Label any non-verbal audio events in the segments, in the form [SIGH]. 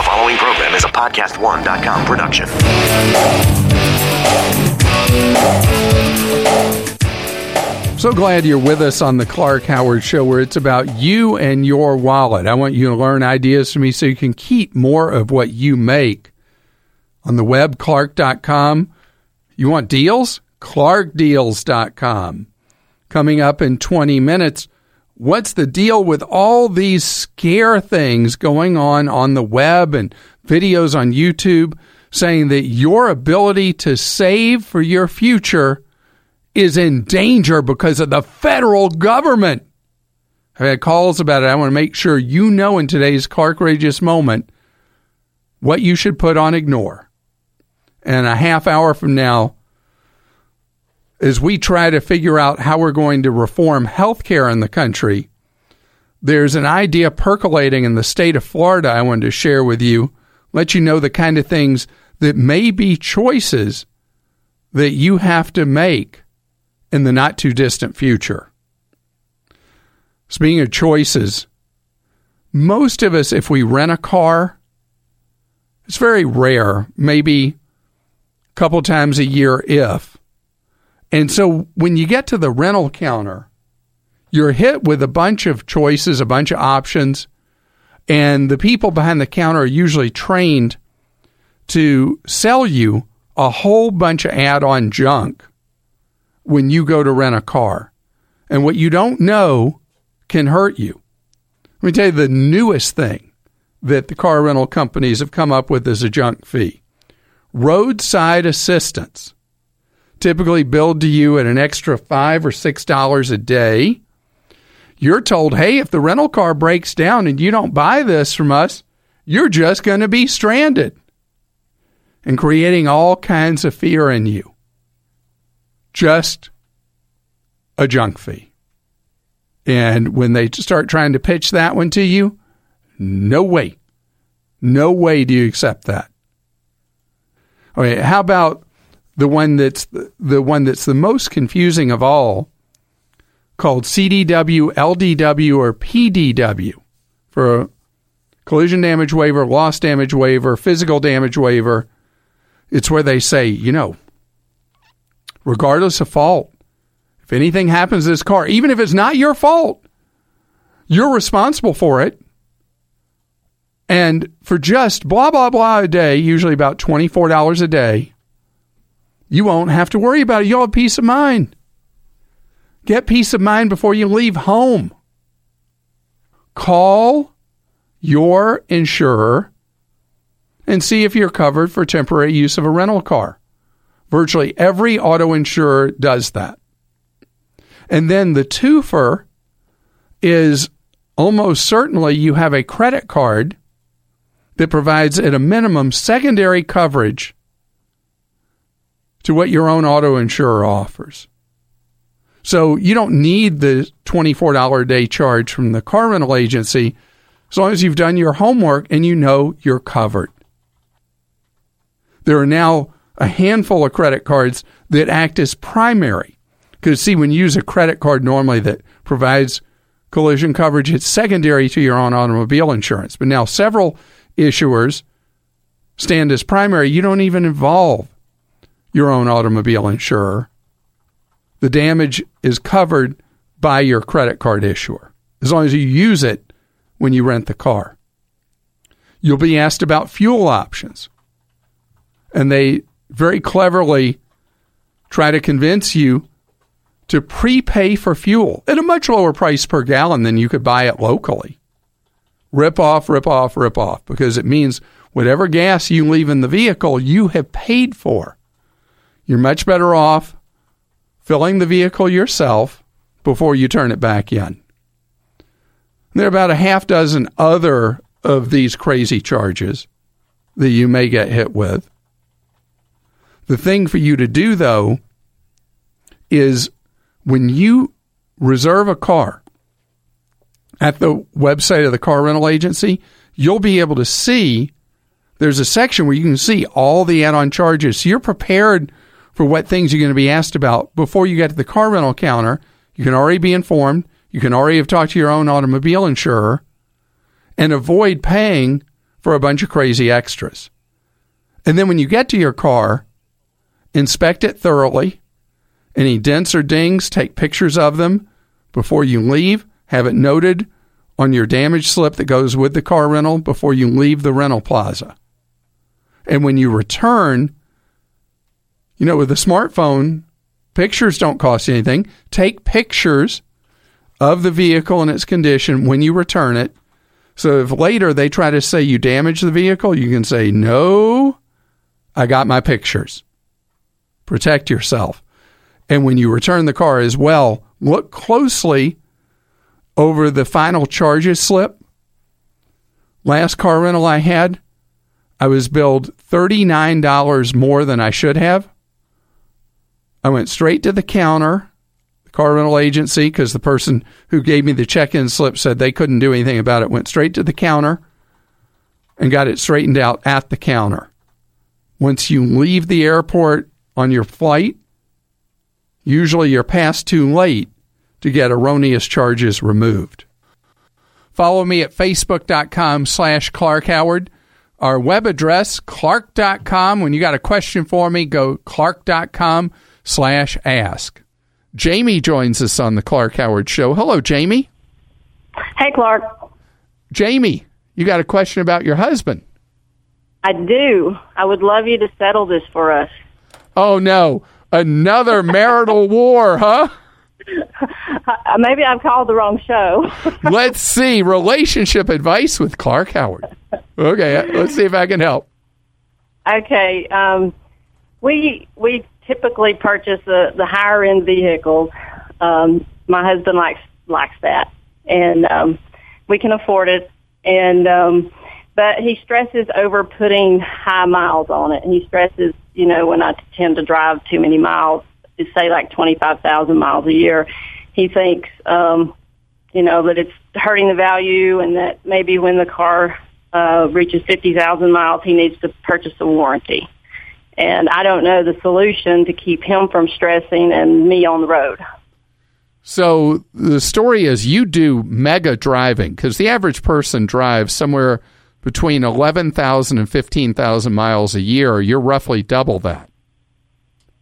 The following program is a podcast1.com production. So glad you're with us on the Clark Howard Show, where it's about you and your wallet. I want you to learn ideas from me so you can keep more of what you make. On the web, clark.com. You want deals? clarkdeals.com. Coming up in 20 minutes, what's the deal with all these scare things going on on the web and videos on YouTube saying that your ability to save for your future is in danger because of the federal government. I've had calls about it. I want to make sure you know in today's Clarkrageous moment what you should put on ignore. And a half hour from now, as we try to figure out how we're going to reform healthcare in the country, there's an idea percolating in the state of Florida I wanted to share with you, let you know the kind of things that may be choices that you have to make in the not too distant future. Speaking of choices, most of us, if we rent a car, it's very rare, maybe a couple times a year, if. And so when you get to the rental counter, you're hit with a bunch of choices, a bunch of options, and the people behind the counter are usually trained to sell you a whole bunch of add on junk when you go to rent a car. And what you don't know can hurt you. Let me tell you the newest thing that the car rental companies have come up with as a junk fee roadside assistance. Typically billed to you at an extra five or six dollars a day. You're told, hey, if the rental car breaks down and you don't buy this from us, you're just going to be stranded and creating all kinds of fear in you just a junk fee. And when they start trying to pitch that one to you, no way. No way do you accept that. Okay, how about the one that's the, the one that's the most confusing of all called CDW, LDW or PDW for a collision damage waiver, loss damage waiver, physical damage waiver. It's where they say, you know, regardless of fault. If anything happens to this car, even if it's not your fault, you're responsible for it. And for just blah, blah, blah a day, usually about $24 a day, you won't have to worry about it. You'll have peace of mind. Get peace of mind before you leave home. Call your insurer and see if you're covered for temporary use of a rental car. Virtually every auto insurer does that. And then the twofer is almost certainly you have a credit card that provides at a minimum secondary coverage to what your own auto insurer offers. So you don't need the $24 a day charge from the car rental agency as long as you've done your homework and you know you're covered. There are now a handful of credit cards that act as primary. Because, see, when you use a credit card normally that provides collision coverage, it's secondary to your own automobile insurance. But now several issuers stand as primary. You don't even involve your own automobile insurer. The damage is covered by your credit card issuer as long as you use it when you rent the car. You'll be asked about fuel options. And they very cleverly try to convince you to prepay for fuel at a much lower price per gallon than you could buy it locally. Rip off, rip off, rip off, because it means whatever gas you leave in the vehicle, you have paid for. You're much better off filling the vehicle yourself before you turn it back in. There are about a half dozen other of these crazy charges that you may get hit with. The thing for you to do, though, is when you reserve a car at the website of the car rental agency, you'll be able to see there's a section where you can see all the add on charges. So you're prepared for what things you're going to be asked about before you get to the car rental counter. You can already be informed. You can already have talked to your own automobile insurer and avoid paying for a bunch of crazy extras. And then when you get to your car, inspect it thoroughly. Any dents or dings, take pictures of them before you leave. Have it noted on your damage slip that goes with the car rental before you leave the rental plaza. And when you return, you know, with a smartphone, pictures don't cost anything. Take pictures of the vehicle and its condition when you return it. So if later they try to say you damaged the vehicle, you can say, no, I got my pictures. Protect yourself. And when you return the car as well, look closely over the final charges slip. Last car rental I had, I was billed $39 more than I should have. I went straight to the counter, the car rental agency, because the person who gave me the check in slip said they couldn't do anything about it. Went straight to the counter and got it straightened out at the counter. Once you leave the airport on your flight, usually you're past too late to get erroneous charges removed. Follow me at facebook.com slash Clark Howard. Our web address, clark.com. When you got a question for me, go clark.com slash ask. Jamie joins us on the Clark Howard Show. Hello, Jamie. Hey, Clark. Jamie, you got a question about your husband. I do. I would love you to settle this for us. Oh, no. Another [LAUGHS] marital war, huh? Uh, Maybe I've called the wrong show. [LAUGHS] Let's see. Relationship advice with Clark Howard. Okay, let's see if I can help. okay. Um, we we typically purchase the the higher end vehicles. Um, my husband likes likes that, and um, we can afford it. And um, but he stresses over putting high miles on it. And he stresses, you know, when I tend to drive too many miles, to say like twenty five thousand miles a year, he thinks, um, you know, that it's hurting the value, and that maybe when the car uh, reaches fifty thousand miles, he needs to purchase a warranty and I don't know the solution to keep him from stressing and me on the road. So the story is you do mega driving because the average person drives somewhere between 11,000 and 15,000 miles a year. You're roughly double that.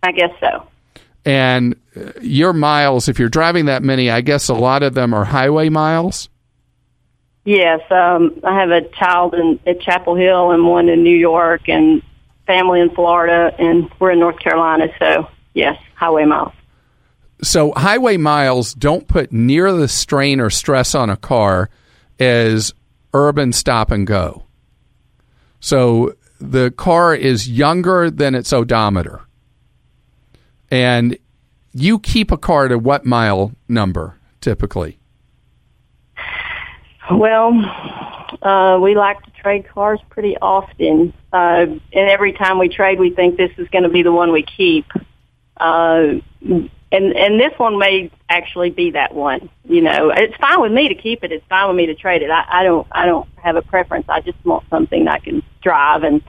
I guess so. And uh, your miles, if you're driving that many, I guess a lot of them are highway miles. Yes, um, I have a child in at Chapel Hill and one in New York, and family in Florida, and we're in North Carolina. So yes, highway miles. So highway miles don't put near the strain or stress on a car as urban stop and go. So the car is younger than its odometer. And you keep a car to what mile number typically? Well, uh, we like trade cars pretty often, uh, and every time we trade, we think this is going to be the one we keep. Uh, and and this one may actually be that one. You know, it's fine with me to keep it. It's fine with me to trade it. I, I don't I don't have a preference. I just want something I can drive and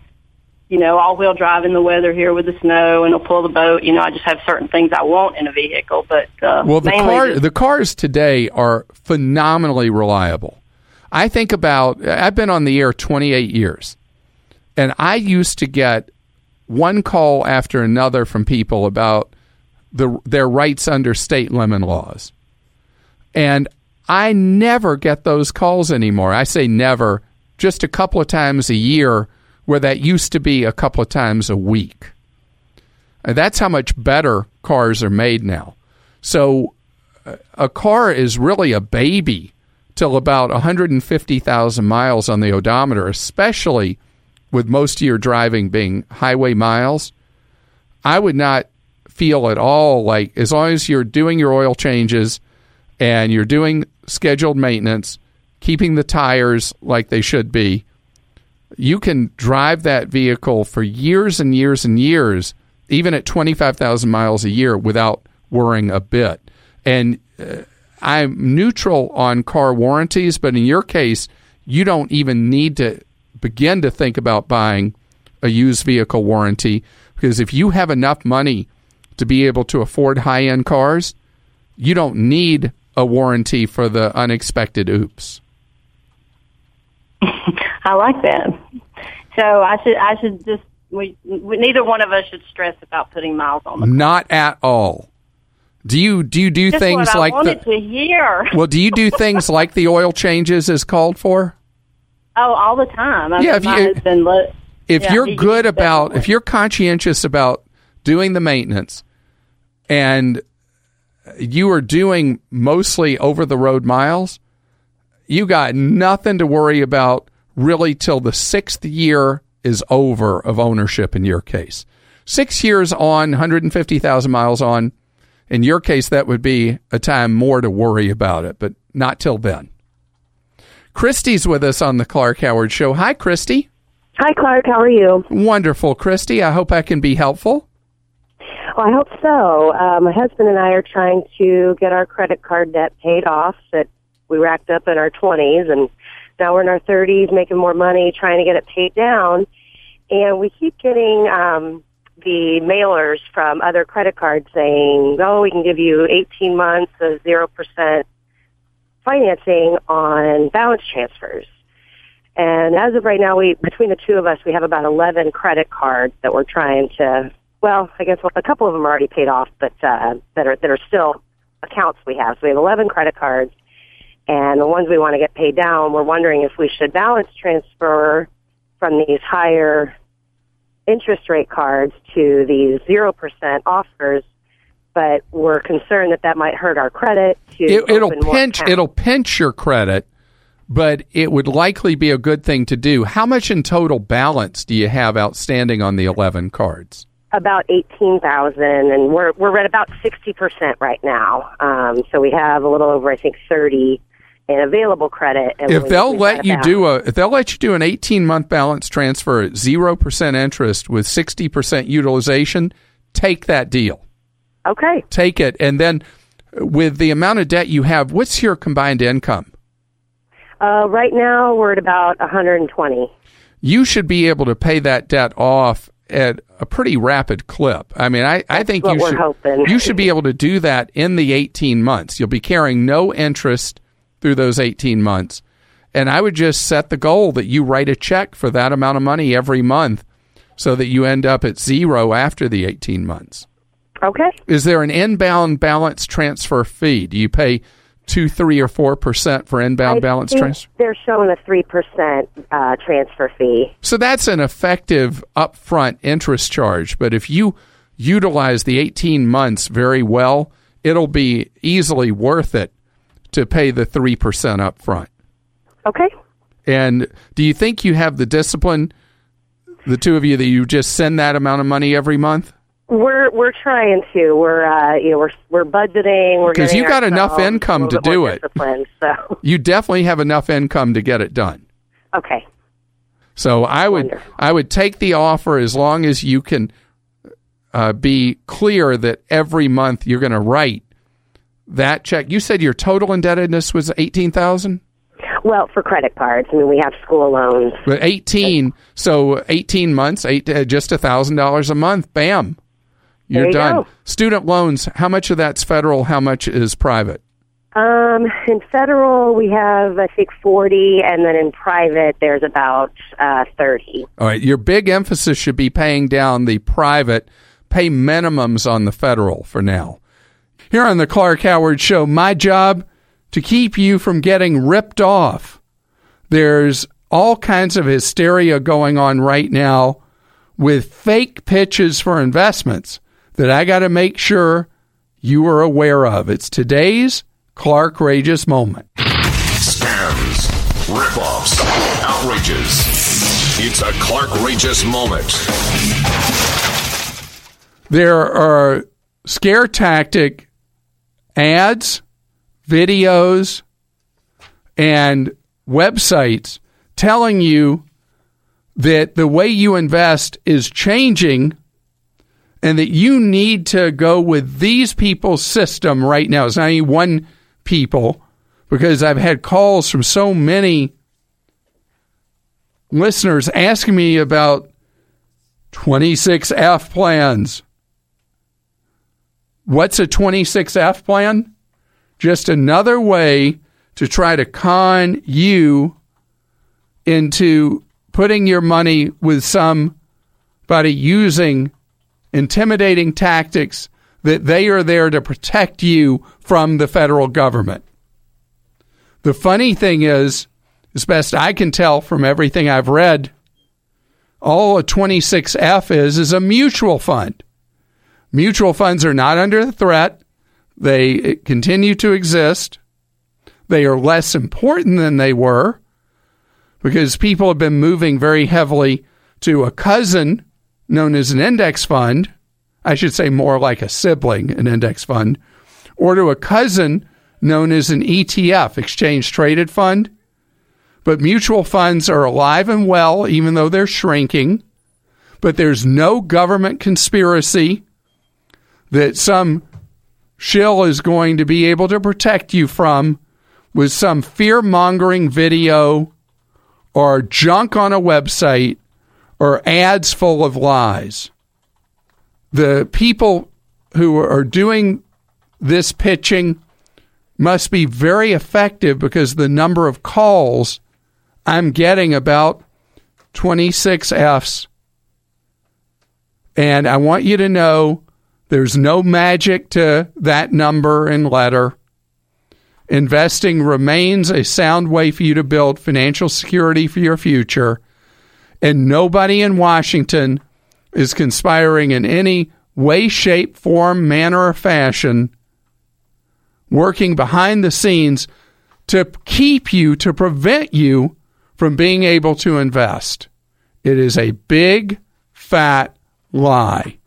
you know all wheel drive in the weather here with the snow and it'll pull the boat. You know, I just have certain things I want in a vehicle. But uh, Well, the car just- the cars today are phenomenally reliable. I think about I've been on the air 28 years. And I used to get one call after another from people about the their rights under state lemon laws. And I never get those calls anymore. I say never, just a couple of times a year where that used to be a couple of times a week. And that's how much better cars are made now. So uh, a car is really a baby till about 150,000 miles on the odometer, especially with most of your driving being highway miles. I would not feel at all like, as long as you're doing your oil changes and you're doing scheduled maintenance, keeping the tires like they should be, you can drive that vehicle for years and years and years, even at 25,000 miles a year, without worrying a bit. And uh, I'm neutral on car warranties, but in your case, you don't even need to begin to think about buying a used vehicle warranty because if you have enough money to be able to afford high end cars, you don't need a warranty for the unexpected oops. [LAUGHS] I like that. So I should I should just we, we neither one of us should stress about putting miles on the car. Not at all. Do you do you do Just things what I like wanted the to hear. well? Do you do things [LAUGHS] like the oil changes is called for? Oh, all the time. I Yeah, if you, if yeah, you're good about, if you're conscientious about doing the maintenance, and you are doing mostly over the road miles, you got nothing to worry about really till the sixth year is over of ownership in your case. Six years on, 150,000 miles on. In your case, that would be a time more to worry about it, but not till then. Christy's with us on the Clark Howard Show. Hi, Christy. Hi, Clark. How are you? Wonderful, Christy. I hope I can be helpful. Well, I hope so. Uh, my husband and I are trying to get our credit card debt paid off that we racked up in our 20s, and now we're in our 30s making more money trying to get it paid down. And we keep getting um, the mailers from other credit cards saying, oh, we can give you 18 months of 0% financing on balance transfers. And as of right now, we between the two of us, we have about 11 credit cards that we're trying to. Well, I guess a couple of them are already paid off, but uh, that are that are still accounts we have. So we have 11 credit cards, and the ones we want to get paid down, we're wondering if we should balance transfer from these higher interest rate cards to these zero percent offers. But we're concerned that that might hurt our credit. To It, it'll pinch. It'll pinch your credit, but it would likely be a good thing to do. How much in total balance do you have outstanding on the eleven cards? about eighteen thousand, and we're we're at about sixty percent right now. Um, so we have a little over, I think, thirty in available credit. And If they'll let you do a, if they'll let you do an eighteen month balance transfer at zero percent interest with sixty percent utilization, take that deal. okay, Take it, and then with the amount of debt you have, what's your combined income? uh, right now we're at about one hundred and twenty. you should be able to pay that debt off at a pretty rapid clip. I mean, I, I think you should hoping. you should be able to do that in the 18 months. You'll be carrying no interest through those 18 months. And I would just set the goal that you write a check for that amount of money every month so that you end up at zero after the 18 months. Okay, Is there an inbound balance transfer fee? Do you pay 2, 3 or 4% for inbound I balance transfer? They're showing a three percent uh, transfer fee. So that's an effective upfront interest charge. But if you utilize the 18 months very well, it'll be easily worth it to pay the 3% upfront. Okay, And do you think you have the discipline, the two of you, that you just send that amount of money every month? we're we're trying to. We're uh, you know we're we're budgeting. We're 'Cause getting Cuz you got enough income to do it. So [LAUGHS] You definitely have enough income to get it done. okay, So I would Wonderful. I would take the offer as long as you can uh, be clear that every month you're going to write that check. You said your total indebtedness was eighteen thousand, well for credit cards. I mean we have school loans. but eighteen. So eighteen months, eight uh, just a thousand dollars a month. Bam, you're you done. go. Student loans. How much of that's federal? How much is private? Um, in federal, we have I think forty, and then in private, there's about uh, thirty. All right, your big emphasis should be paying down the private, pay minimums on the federal for now. Here on the Clark Howard Show, my job to keep you from getting ripped off. There's all kinds of hysteria going on right now with fake pitches for investments that I got to make sure you are aware of. It's today's Clarkrageous moment. Scams, ripoffs, outrages. It's a Clark Rageous moment. there are scare tactic ads, videos, and websites telling you that the way you invest is changing and that you need to go with these people's system right now. It's not any one people because I've had calls from so many listeners asking me about 26F plans. What's a 26F plan? Just another way to try to con you into putting your money with somebody using intimidating tactics that they are there to protect you from the federal government. The funny thing is, as best I can tell from everything I've read, all a 26F is is a mutual fund. Mutual funds are not under threat. They continue to exist. They are less important than they were because people have been moving very heavily to a cousin known as an index fund. I should say more like a sibling, an index fund, or to a cousin known as an ETF, exchange traded fund. But mutual funds are alive and well, even though they're shrinking. But there's no government conspiracy that some shill is going to be able to protect you from with some fear mongering video or junk on a website or ads full of lies. The people who are doing this pitching must be very effective because the number of calls I'm getting about 26 Fs. And I want you to know there's no magic to that number and letter. Investing remains a sound way for you to build financial security for your future. And nobody in Washington is conspiring in any way, shape, form, manner, or fashion, working behind the scenes to keep you, to prevent you from being able to invest. It is a big, fat lie.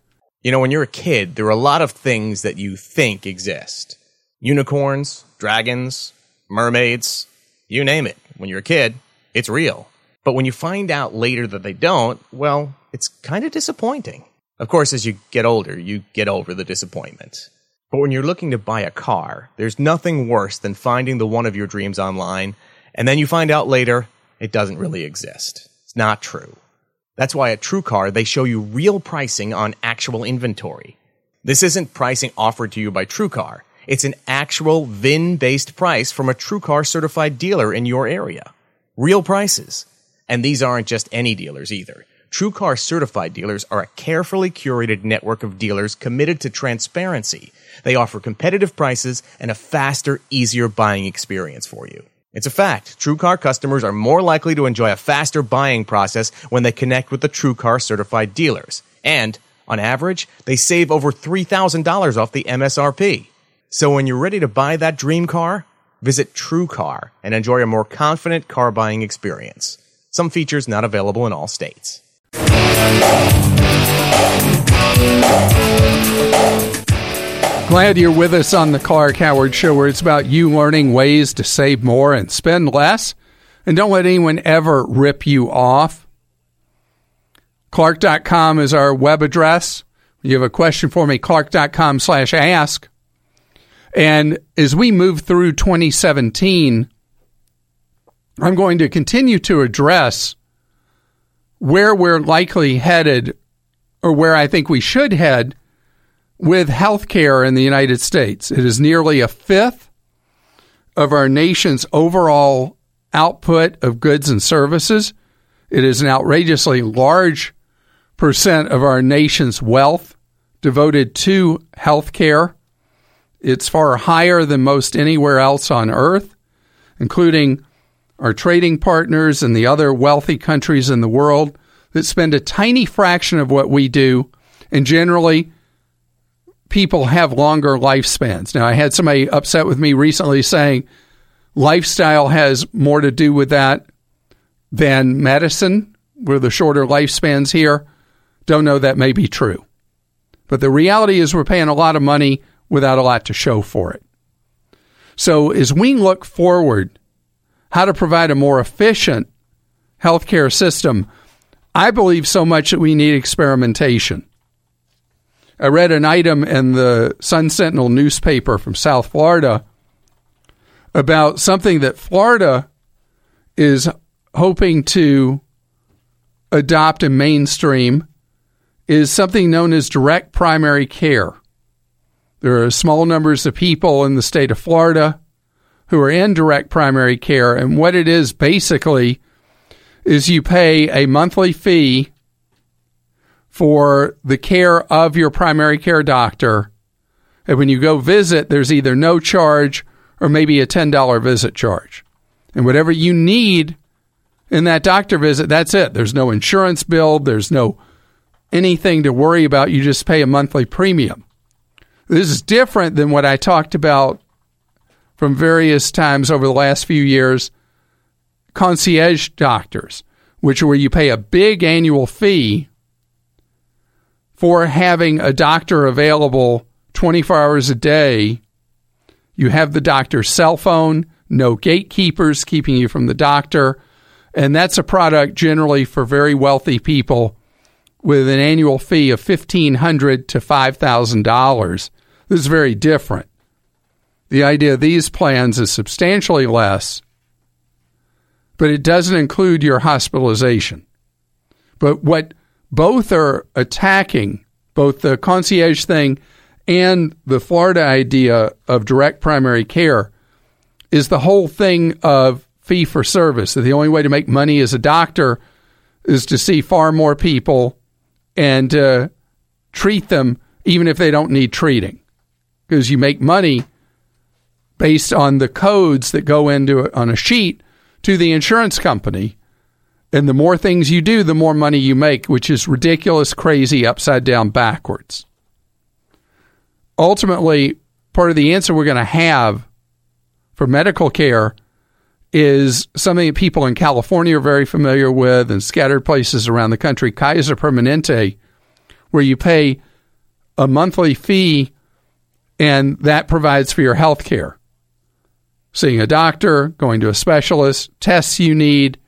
You know, when you're a kid, there are a lot of things that you think exist unicorns, dragons, mermaids, you name it. When you're a kid, it's real. But when you find out later that they don't, well, it's kind of disappointing. Of course, as you get older, you get over the disappointment. But when you're looking to buy a car, there's nothing worse than finding the one of your dreams online, and then you find out later it doesn't really exist. It's not true. That's why at TrueCar, they show you real pricing on actual inventory. This isn't pricing offered to you by TrueCar. It's an actual VIN based price from a TrueCar certified dealer in your area. Real prices. And these aren't just any dealers either. TrueCar certified dealers are a carefully curated network of dealers committed to transparency. They offer competitive prices and a faster, easier buying experience for you. It's a fact. TrueCar customers are more likely to enjoy a faster buying process when they connect with the TrueCar certified dealers. And, on average, they save over $3,000 off the MSRP. So when you're ready to buy that dream car, visit TrueCar and enjoy a more confident car buying experience. Some features not available in all states. Glad you're with us on the Clark Howard Show, where it's about you learning ways to save more and spend less. And don't let anyone ever rip you off. Clark.com is our web address. You have a question for me, clark.com slash ask. And as we move through 2017, I'm going to continue to address where we're likely headed or where I think we should head with healthcare in the United States. It is nearly a fifth of our nation's overall output of goods and services. It is an outrageously large percent of our nation's wealth devoted to healthcare. It's far higher than most anywhere else on earth, including our trading partners and the other wealthy countries in the world that spend a tiny fraction of what we do. And generally, people have longer lifespans. Now, I had somebody upset with me recently saying lifestyle has more to do with that than medicine, where the shorter lifespans here. Don't know that may be true. But the reality is, we're paying a lot of money without a lot to show for it. So, as we look forward, how to provide a more efficient healthcare system, I believe so much that we need experimentation. I read an item in the Sun Sentinel newspaper from South Florida about something that Florida is hoping to adopt and mainstream is something known as direct primary care. There are small numbers of people in the state of Florida who are in direct primary care. And what it is basically is you pay a monthly fee for the care of your primary care doctor. And when you go visit, there's either no charge or maybe a $10 visit charge. And whatever you need in that doctor visit, that's it. There's no insurance bill, there's no anything to worry about. You just pay a monthly premium. This is different than what I talked about from various times over the last few years concierge doctors, which are where you pay a big annual fee for having a doctor available 24 hours a day. You have the doctor's cell phone, no gatekeepers keeping you from the doctor. And that's a product generally for very wealthy people with an annual fee of 1,500 to $5,000. This is very different. The idea of these plans is substantially less, but it doesn't include your hospitalization. But what both are attacking, both the concierge thing and the Florida idea of direct primary care, is the whole thing of fee for service. That the only way to make money as a doctor is to see far more people and uh, treat them even if they don't need treating. Because you make money based on the codes that go into it on a sheet to the insurance company. And the more things you do, the more money you make, which is ridiculous, crazy, upside down, backwards. Ultimately, part of the answer we're going to have for medical care is something that people in California are very familiar with and scattered places around the country, Kaiser Permanente, where you pay a monthly fee and that provides for your health care. Seeing a doctor, going to a specialist, tests you need,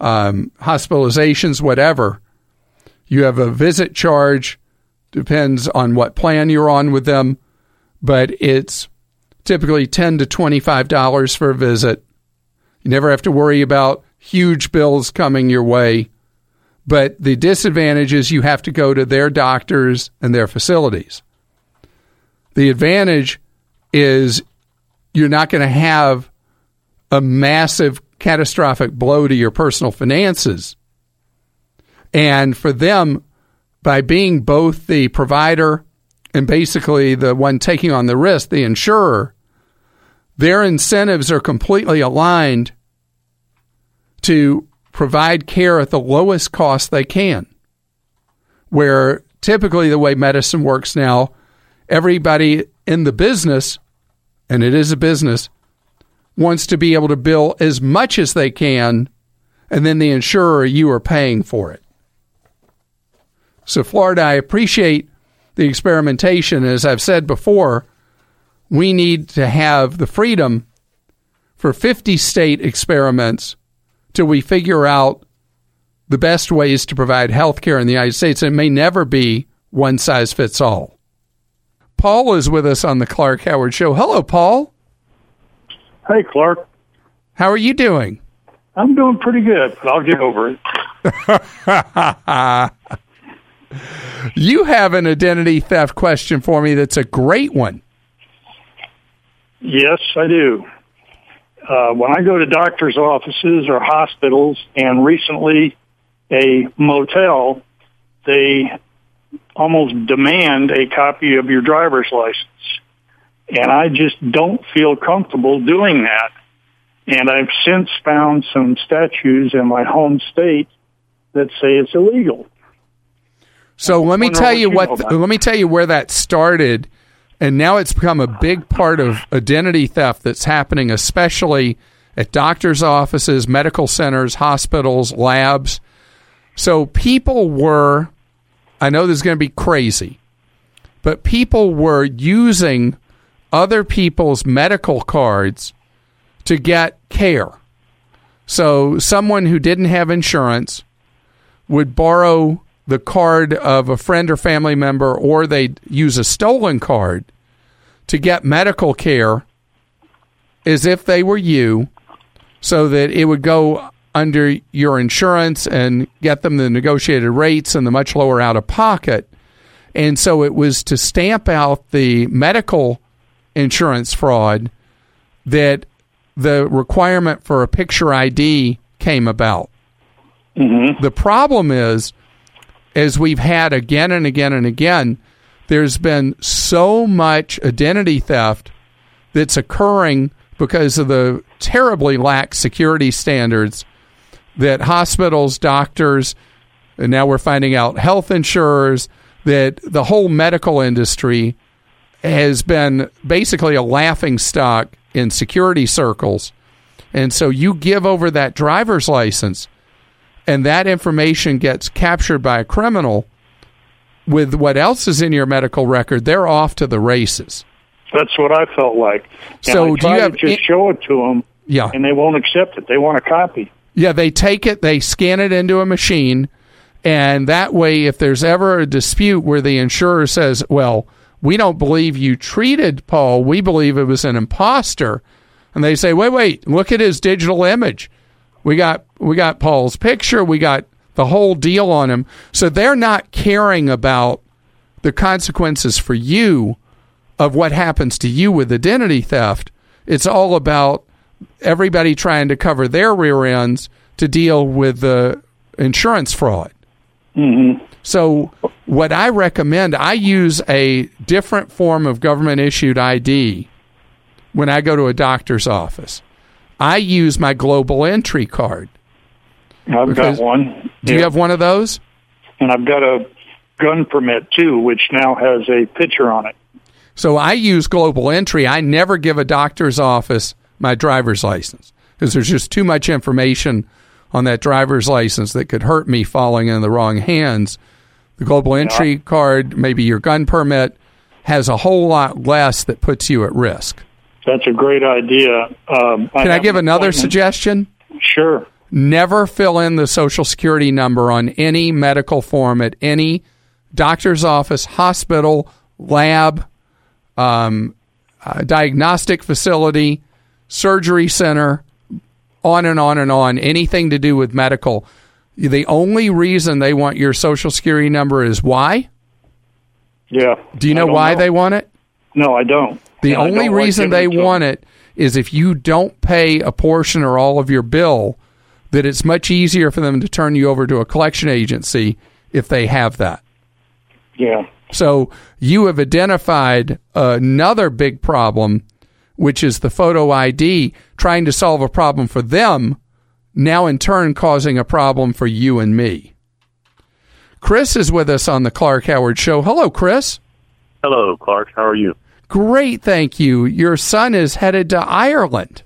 um, hospitalizations, whatever. You have a visit charge, depends on what plan you're on with them, but it's typically 10 to $25 for a visit. You never have to worry about huge bills coming your way. But the disadvantage is you have to go to their doctors and their facilities. The advantage is you're not going to have a massive catastrophic blow to your personal finances. And for them, by being both the provider and basically the one taking on the risk, the insurer, their incentives are completely aligned to provide care at the lowest cost they can. Where typically the way medicine works now, everybody in the business, and it is a business, wants to be able to bill as much as they can, and then the insurer, you are paying for it. So, Florida, I appreciate the experimentation. As I've said before, we need to have the freedom for 50 state experiments till we figure out the best ways to provide health care in the United States. It may never be one size fits all. Paul is with us on the Clark Howard Show. Hello, Paul. Hey, Clark. How are you doing? I'm doing pretty good, but I'll get over it. [LAUGHS] you have an identity theft question for me that's a great one. Yes, I do. Uh, when I go to doctor's offices or hospitals, and recently a motel, they almost demand a copy of your driver's license. And I just don't feel comfortable doing that. And I've since found some statutes in my home state that say it's illegal. So let me tell you what, what let me tell you where that started and now it's become a big part of identity theft that's happening especially at doctors offices, medical centers, hospitals, labs. So people were I know this is going to be crazy, but people were using other people's medical cards to get care. So someone who didn't have insurance would borrow the card of a friend or family member, or they'd use a stolen card to get medical care as if they were you, so that it would go under your insurance and get them the negotiated rates and the much lower out of pocket. And so it was to stamp out the medical insurance fraud that the requirement for a picture ID came about. Mm-hmm. The problem is, as we've had again and again and again, there's been so much identity theft that's occurring because of the terribly lax security standards that hospitals, doctors, and now we're finding out health insurers, that the whole medical industry has been basically a laughing stock in security circles. And so you give over that driver's license, and that information gets captured by a criminal with what else is in your medical record, they're off to the races. That's what I felt like. And So I do you have to just show it to them, Yeah. and they won't accept it. They want a copy. Yeah, they take it, they scan it into a machine, and that way, if there's ever a dispute where the insurer says, well, we don't believe you treated Paul, we believe it was an imposter, and they say, wait, wait, look at his digital image. We got we got Paul's picture, we got the whole deal on him. So they're not caring about the consequences for you of what happens to you with identity theft. It's all about everybody trying to cover their rear ends to deal with the insurance fraud. Mm-hmm. So, what I recommend, I use a different form of government issued ID when I go to a doctor's office. I use my global entry card. I've Because- got one. Do you have one of those? And I've got a gun permit too, which now has a picture on it. So I use global entry. I never give a doctor's office my driver's license because there's just too much information on that driver's license that could hurt me falling in the wrong hands. The global entry card, maybe your gun permit, has a whole lot less that puts you at risk. That's a great idea. Um, Can I have give an another suggestion? Sure. Never fill in the social security number on any medical form at any doctor's office, hospital, lab, um, uh, diagnostic facility, surgery center, on and on and on. Anything to do with medical. The only reason they want your social security number is why? Yeah. Do you know why they want it? No, I don't. The And only don't reason giving they want it is if you don't pay a portion or all of your bill, that it's much easier for them to turn you over to a collection agency if they have that. Yeah. So you have identified another big problem, which is the photo ID, trying to solve a problem for them, now in turn causing a problem for you and me. Chris is with us on the Clark Howard Show. Hello, Chris. Hello, Clark. How are you? Great, thank you. Your son is headed to Ireland.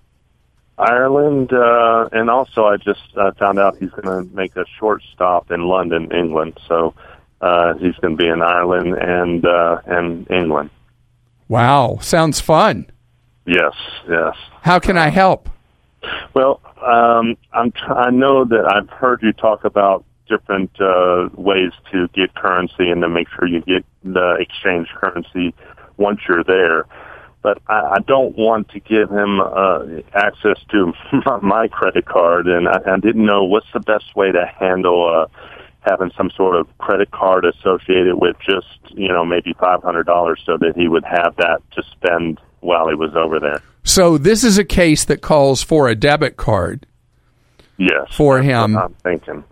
Ireland, uh, and also I just uh, found out he's going to make a short stop in London, England. So uh, he's going to be in Ireland and uh, and England. Wow, sounds fun. Yes, yes. How can I help? Well, um, I'm. I know that I've heard you talk about different uh, ways to get currency and to make sure you get the exchange currency once you're there. But I, I don't want to give him uh, access to [LAUGHS] my credit card, and I, I didn't know what's the best way to handle uh, having some sort of credit card associated with just you know maybe five hundred dollars, so that he would have that to spend while he was over there. So this is a case that calls for a debit card. Yes, For him. I'm thinking.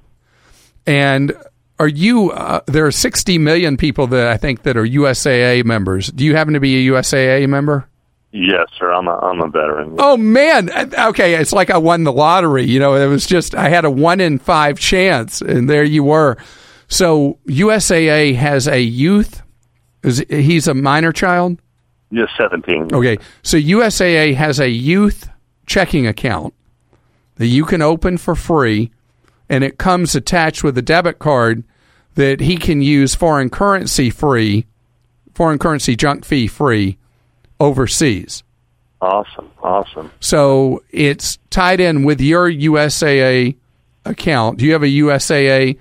And are you? Uh, there are 60 million people that I think that are USAA members. Do you happen to be a USAA member? Yes, sir. I'm a I'm a veteran. Oh man, okay. It's like I won the lottery. You know, it was just I had a one in five chance, and there you were. So USAA has a youth. Is he's a minor child? Yes, seventeen. Okay, so USAA has a youth checking account that you can open for free, and it comes attached with a debit card that he can use foreign currency free, foreign currency junk fee free overseas. Awesome, awesome. So it's tied in with your USAA account. Do you have a USAA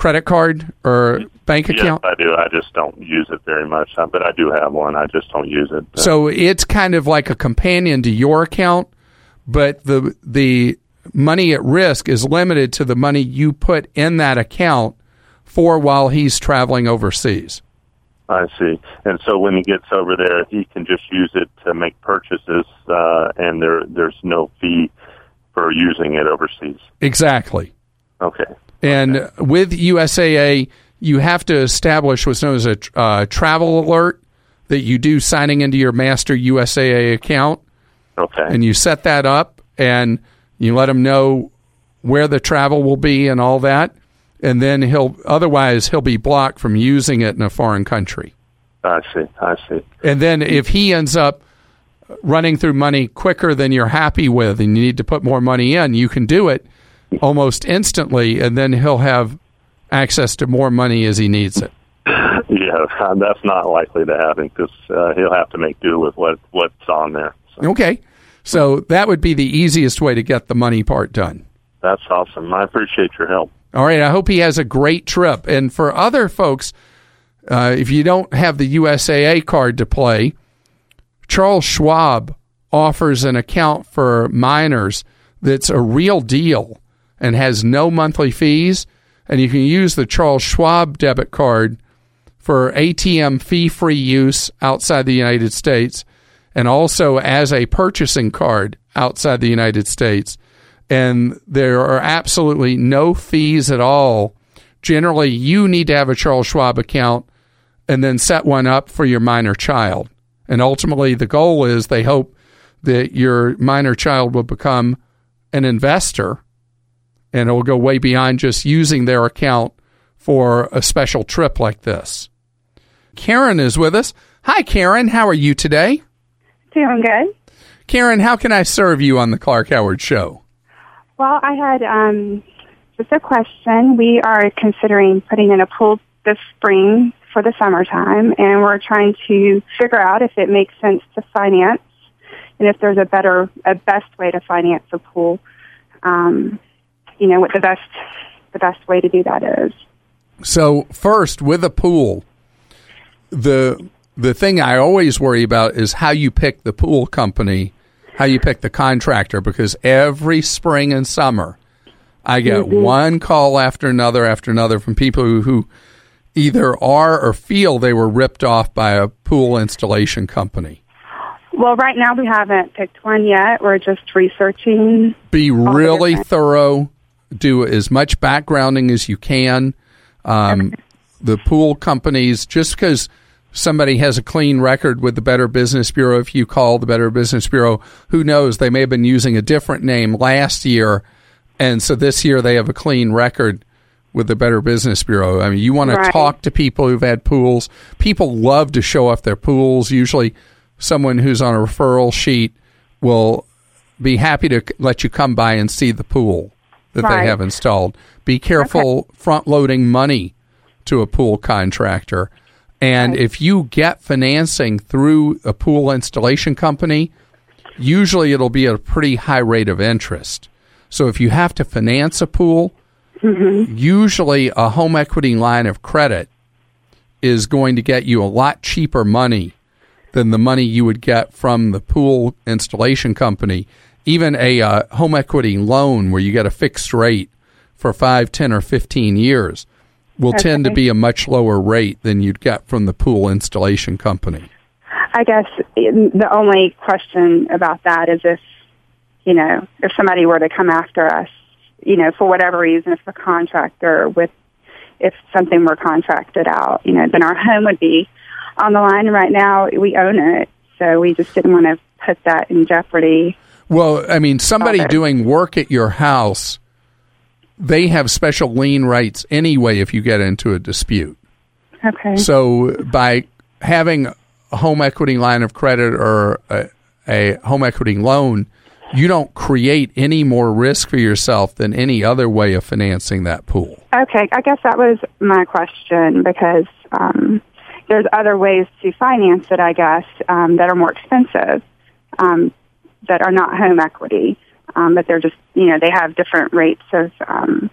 credit card or bank account? Yes? I do. I just don't use it very much, but I do have one. I just don't use it. So it's kind of like a companion to your account, but the the money at risk is limited to the money you put in that account for while he's traveling overseas. I see. And so when he gets over there, he can just use it to make purchases, uh, and there there's no fee for using it overseas. Exactly. Okay. And with USAA, you have to establish what's known as a uh, travel alert that you do signing into your master USAA account. Okay. And you set that up and you let him know where the travel will be and all that. And then he'll, otherwise, he'll be blocked from using it in a foreign country. I see. I see. And then if he ends up running through money quicker than you're happy with and you need to put more money in, you can do it almost instantly. And then he'll have access to more money as he needs it. Yeah, that's not likely to happen because uh, he'll have to make do with what what's on there. So Okay. So that would be the easiest way to get the money part done. that's awesome. I appreciate your help. All right. I hope he has a great trip. And for other folks, uh, if you don't have the USAA card to play, Charles Schwab offers an account for minors that's a real deal and has no monthly fees. And you can use the Charles Schwab debit card for ATM fee free use outside the United States and also as a purchasing card outside the United States. And there are absolutely no fees at all. Generally, you need to have a Charles Schwab account and then set one up for your minor child. And ultimately, the goal is they hope that your minor child will become an investor and it will go way beyond just using their account for a special trip like this. Karen is with us. Hi, Karen. How are you today? Doing good. Karen, how can I serve you on the Clark Howard Show? Well, I had um, just a question. We are considering putting in a pool this spring for the summertime, and we're trying to figure out if it makes sense to finance and if there's a better, a best way to finance a pool. Um, you know what the best, the best way to do that is. So, first, with a pool, the the thing I always worry about is how you pick the pool company, how you pick the contractor, because every spring and summer, I get mm-hmm. one call after another after another from people who, who either are or feel they were ripped off by a pool installation company. Well, right now we haven't picked one yet. We're just researching. Be really thorough. Do as much backgrounding as you can. Um, the pool companies, just because somebody has a clean record with the Better Business Bureau, if you call the Better Business Bureau, who knows? They may have been using a different name last year, and so this year they have a clean record with the Better Business Bureau. I mean, you want to talk to people who've had pools. People love to show off their pools. Usually, someone who's on a referral sheet will be happy to let you come by and see the pool that Right. they have installed. Be careful front loading money to a pool contractor. And if you get financing through a pool installation company, usually it'll be at a pretty high rate of interest. So if you have to finance a pool, mm-hmm. usually a home equity line of credit is going to get you a lot cheaper money than the money you would get from the pool installation company. Even a uh, home equity loan where you get a fixed rate for 5, 10, or 15 years will tend to be a much lower rate than you'd get from the pool installation company. I guess the only question about that is if, you know, if somebody were to come after us, you know, for whatever reason, if the contractor with, if something were contracted out, you know, then our [LAUGHS] home would be on the line. Right now, we own it, so we just didn't want to put that in jeopardy. Well, I mean, somebody doing work at your house, they have special lien rights anyway if you get into a dispute. Okay. So by having a home equity line of credit or a, a home equity loan, you don't create any more risk for yourself than any other way of financing that pool. Okay, I guess that was my question because um, there's other ways to finance it, I guess, um, that are more expensive, um, that are not home equity, um, but they're just, you know, they have different rates of, um,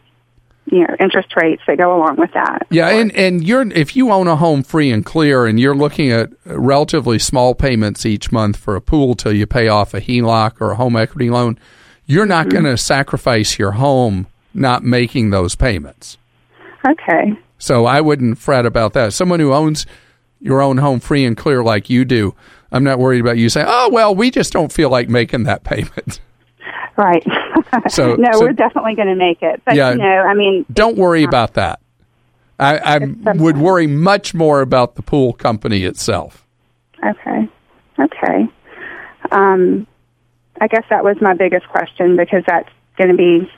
you know, interest rates that go along with that. Yeah, and and you're if you own a home free and clear, and you're looking at relatively small payments each month for a pool till you pay off a HELOC or a home equity loan, you're not going to sacrifice your home not making those payments. Okay. So I wouldn't fret about that. Someone who owns your own home free and clear like you do, I'm not worried about you saying, "Oh well, we just don't feel like making that payment." Right. [LAUGHS] So- no, so- we're definitely going to make it. But Yeah. you know, I mean, Don't worry about that. I, I would worry much more about the pool company itself. Okay. Okay. Um, I guess that was my biggest question because that's going to be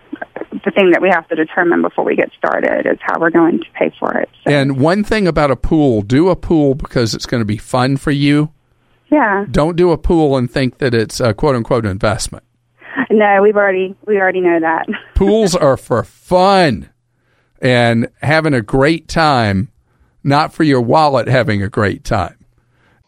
the thing that we have to determine before we get started is how we're going to pay for it. So, And one thing about a pool, do a pool because it's going to be fun for you. Yeah. Don't do a pool and think that it's a quote unquote investment. No, we've already we already know that. [LAUGHS] Pools are for fun and having a great time, not for your wallet having a great time.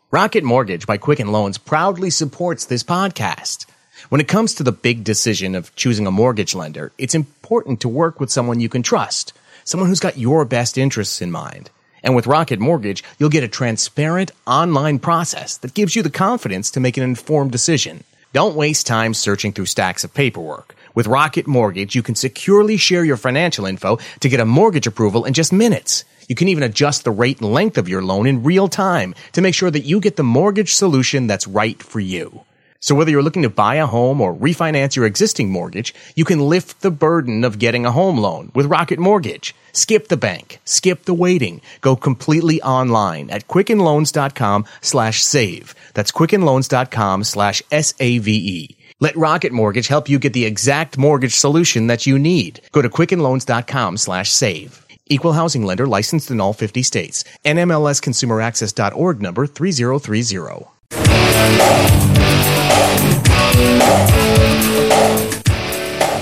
Rocket Mortgage by Quicken Loans proudly supports this podcast. When it comes to the big decision of choosing a mortgage lender, it's important to work with someone you can trust, someone who's got your best interests in mind. And with Rocket Mortgage, you'll get a transparent online process that gives you the confidence to make an informed decision. Don't waste time searching through stacks of paperwork. With Rocket Mortgage, you can securely share your financial info to get a mortgage approval in just minutes. You can even adjust the rate and length of your loan in real time to make sure that you get the mortgage solution that's right for you. So whether you're looking to buy a home or refinance your existing mortgage, you can lift the burden of getting a home loan with Rocket Mortgage. Skip the bank, skip the waiting, go completely online at quickenloans.com slash save. That's quickenloans.com slash S-A-V-E. Let Rocket Mortgage help you get the exact mortgage solution that you need. Go to quickenloans.com slash save. Equal housing lender licensed in all 50 states. NMLSconsumeraccess.org number 3030.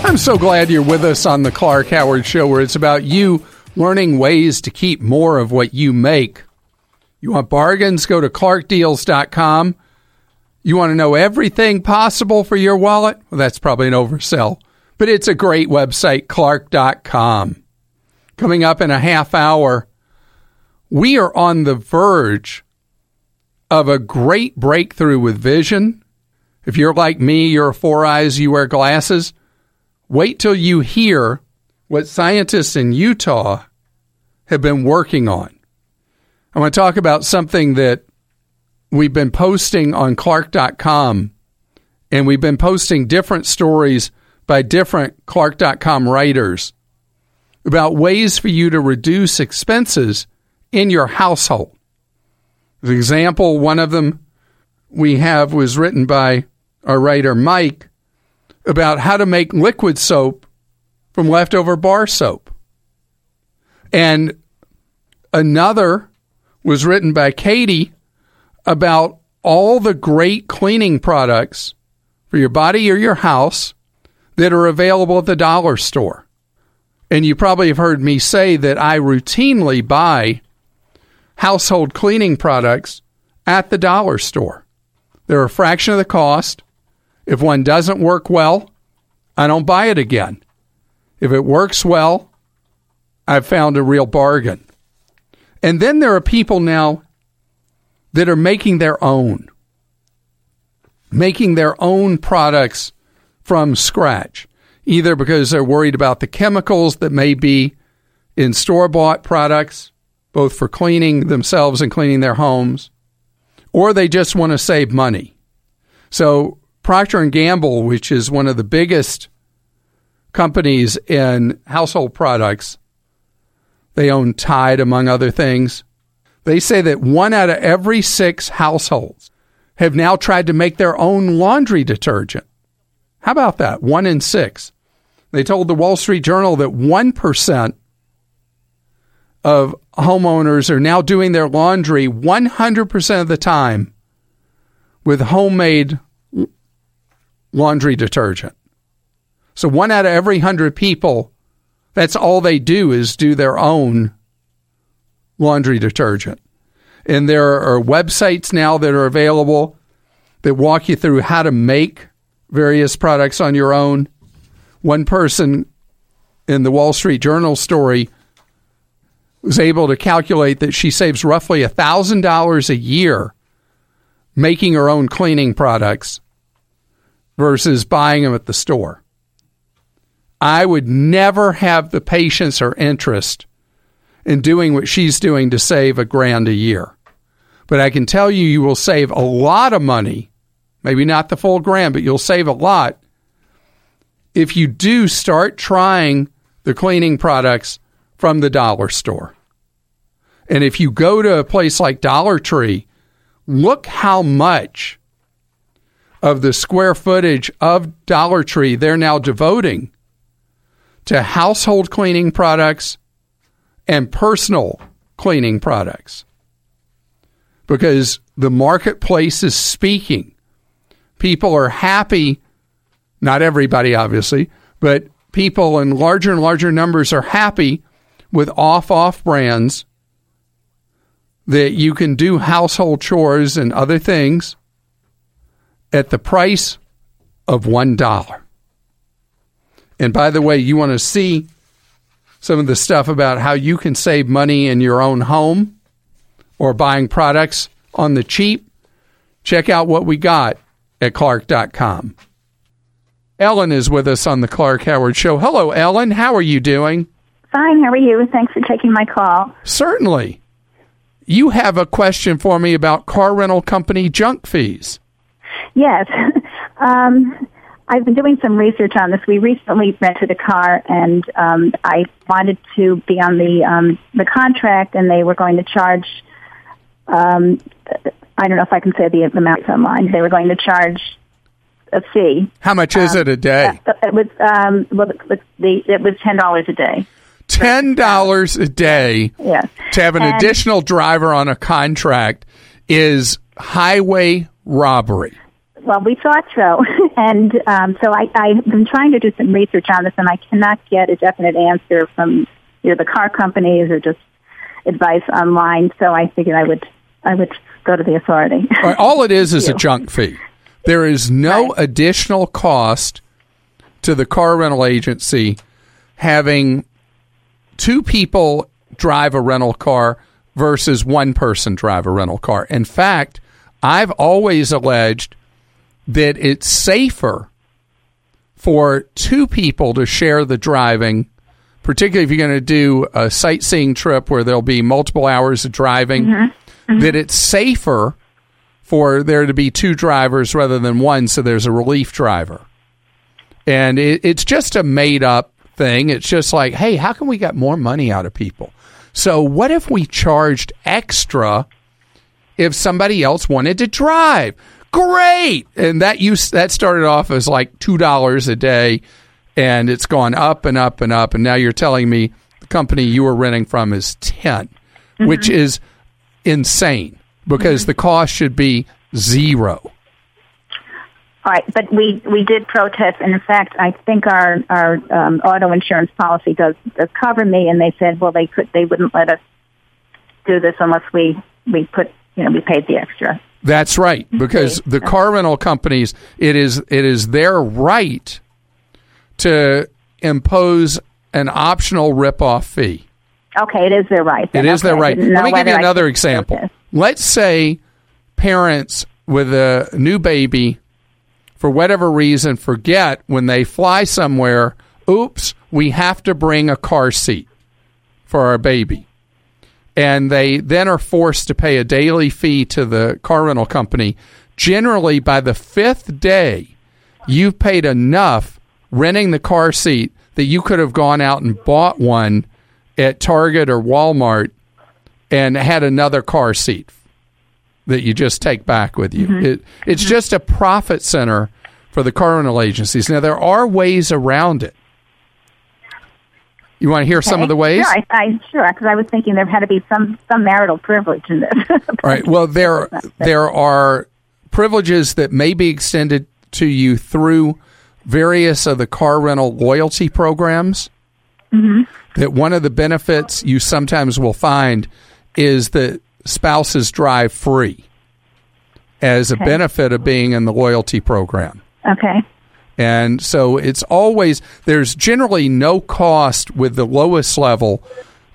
I'm so glad you're with us on the Clark Howard Show, where it's about you learning ways to keep more of what you make. You want bargains? Go to clarkdeals.com. You want to know everything possible for your wallet? Well, that's probably an oversell, but it's a great website, clark.com. Coming up in a half hour, we are on the verge of a great breakthrough with vision. If you're like me, you're four eyes, you wear glasses. Wait till you hear what scientists in Utah have been working on. I want to talk about something that we've been posting on Clark.com, and we've been posting different stories by different Clark.com writers about ways for you to reduce expenses in your household. An example, one of them we have was written by our writer Mike about how to make liquid soap from leftover bar soap. And another was written by Katie about all the great cleaning products for your body or your house that are available at the dollar store. And you probably have heard me say that I routinely buy household cleaning products at the dollar store. They're a fraction of the cost. If one doesn't work well, I don't buy it again. If it works well, I've found a real bargain. And then there are people now that are making their own, making their own products from scratch, either because they're worried about the chemicals that may be in store bought products, both for cleaning themselves and cleaning their homes, or they just want to save money. So Procter and Gamble, which is one of the biggest companies in household products, they own Tide among other things. They say that one out of every six households have now tried to make their own laundry detergent. How about that? One in six. They told the Wall Street Journal that 1% of homeowners are now doing their laundry 100% of the time with homemade laundry detergent. So one out of every hundred people, that's all they do is do their own laundry detergent. And there are websites now that are available that walk you through how to make various products on your own. One person in the Wall Street Journal story was able to calculate that she saves roughly $1,000 a year making her own cleaning products versus buying them at the store. I would never have the patience or interest in doing what she's doing to save a grand a year. But I can tell you, you will save a lot of money, maybe not the full grand, but you'll save a lot if you do start trying the cleaning products from the dollar store. And if you go to a place like Dollar Tree, look how much of the square footage of Dollar Tree they're now devoting to household cleaning products and personal cleaning products. Because the marketplace is speaking. People are happy, not everybody, obviously, but people in larger and larger numbers are happy with off off brands that you can do household chores and other things at the price of $1. And by the way, you want to see some of the stuff about how you can save money in your own home or buying products on the cheap, check out what we got at clark.com. Ellen is with us on the Clark Howard Show. Hello, Ellen. How are you doing? Fine. How are you? Thanks for taking my call. Certainly. You have a question for me about car rental company junk fees. Yes. [LAUGHS] um, I've been doing some research on this. We recently rented a car, and um, I wanted to be on the um, the contract, and they were going to charge. Um, I don't know if I can say the amount online. They were going to charge a fee. How much is Um, it a day? uh, It was um, well, it was the it was ten dollars a day. Ten dollars a day Yes. to have an And- additional driver on a contract is highway robbery. Well, we thought so, [LAUGHS] and um, so I, I've been trying to do some research on this, and I cannot get a definite answer from either the car companies or just advice online. So I figured I would I would go to the authority. All, right, all it is is a junk fee. There is no additional cost to the car rental agency having two people drive a rental car versus one person drive a rental car. In fact, I've always alleged that it's safer for two people to share the driving, particularly if you're going to do a sightseeing trip where there'll be multiple hours of driving, mm-hmm. Mm-hmm. that it's safer for there to be two drivers rather than one, so there's a relief driver. And it, it's just a made up thing. It's just like, hey, how can we get more money out of people? So, what if we charged extra if somebody else wanted to drive? Great. And that used that started off as like two dollars a day, and it's gone up and up and up. And now you're telling me the company you were renting from is 10 which mm-hmm. is insane because mm-hmm. the cost should be zero. Right, but we we did protest, and in fact, I think our our um, auto insurance policy does does cover me, and they said, well, they could they wouldn't let us do this unless we we put you know we paid the extra. That's right, because the car rental companies, it is it is their right to impose an optional rip-off fee. Okay, it is their right. It then. is their Okay, I right. Let me give you another example. Let's say parents with a new baby, for whatever reason, forget when they fly somewhere, oops, we have to bring a car seat for our baby. And they then are forced to pay a daily fee to the car rental company. Generally, by the fifth day, you've paid enough renting the car seat that you could have gone out and bought one at Target or Walmart and had another car seat that you just take back with you. Mm-hmm. It, it's mm-hmm. just a profit center for the car rental agencies. Now, there are ways around it. You want to hear some of the ways? Sure, I, I sure because I was thinking there had to be some some marital privilege in this. [LAUGHS] All right. Well, there there are privileges that may be extended to you through various of the car rental loyalty programs. Mm-hmm. That one of the benefits you sometimes will find is that spouses drive free as a Okay. benefit of being in the loyalty program. okay. And so it's always, there's generally no cost with the lowest level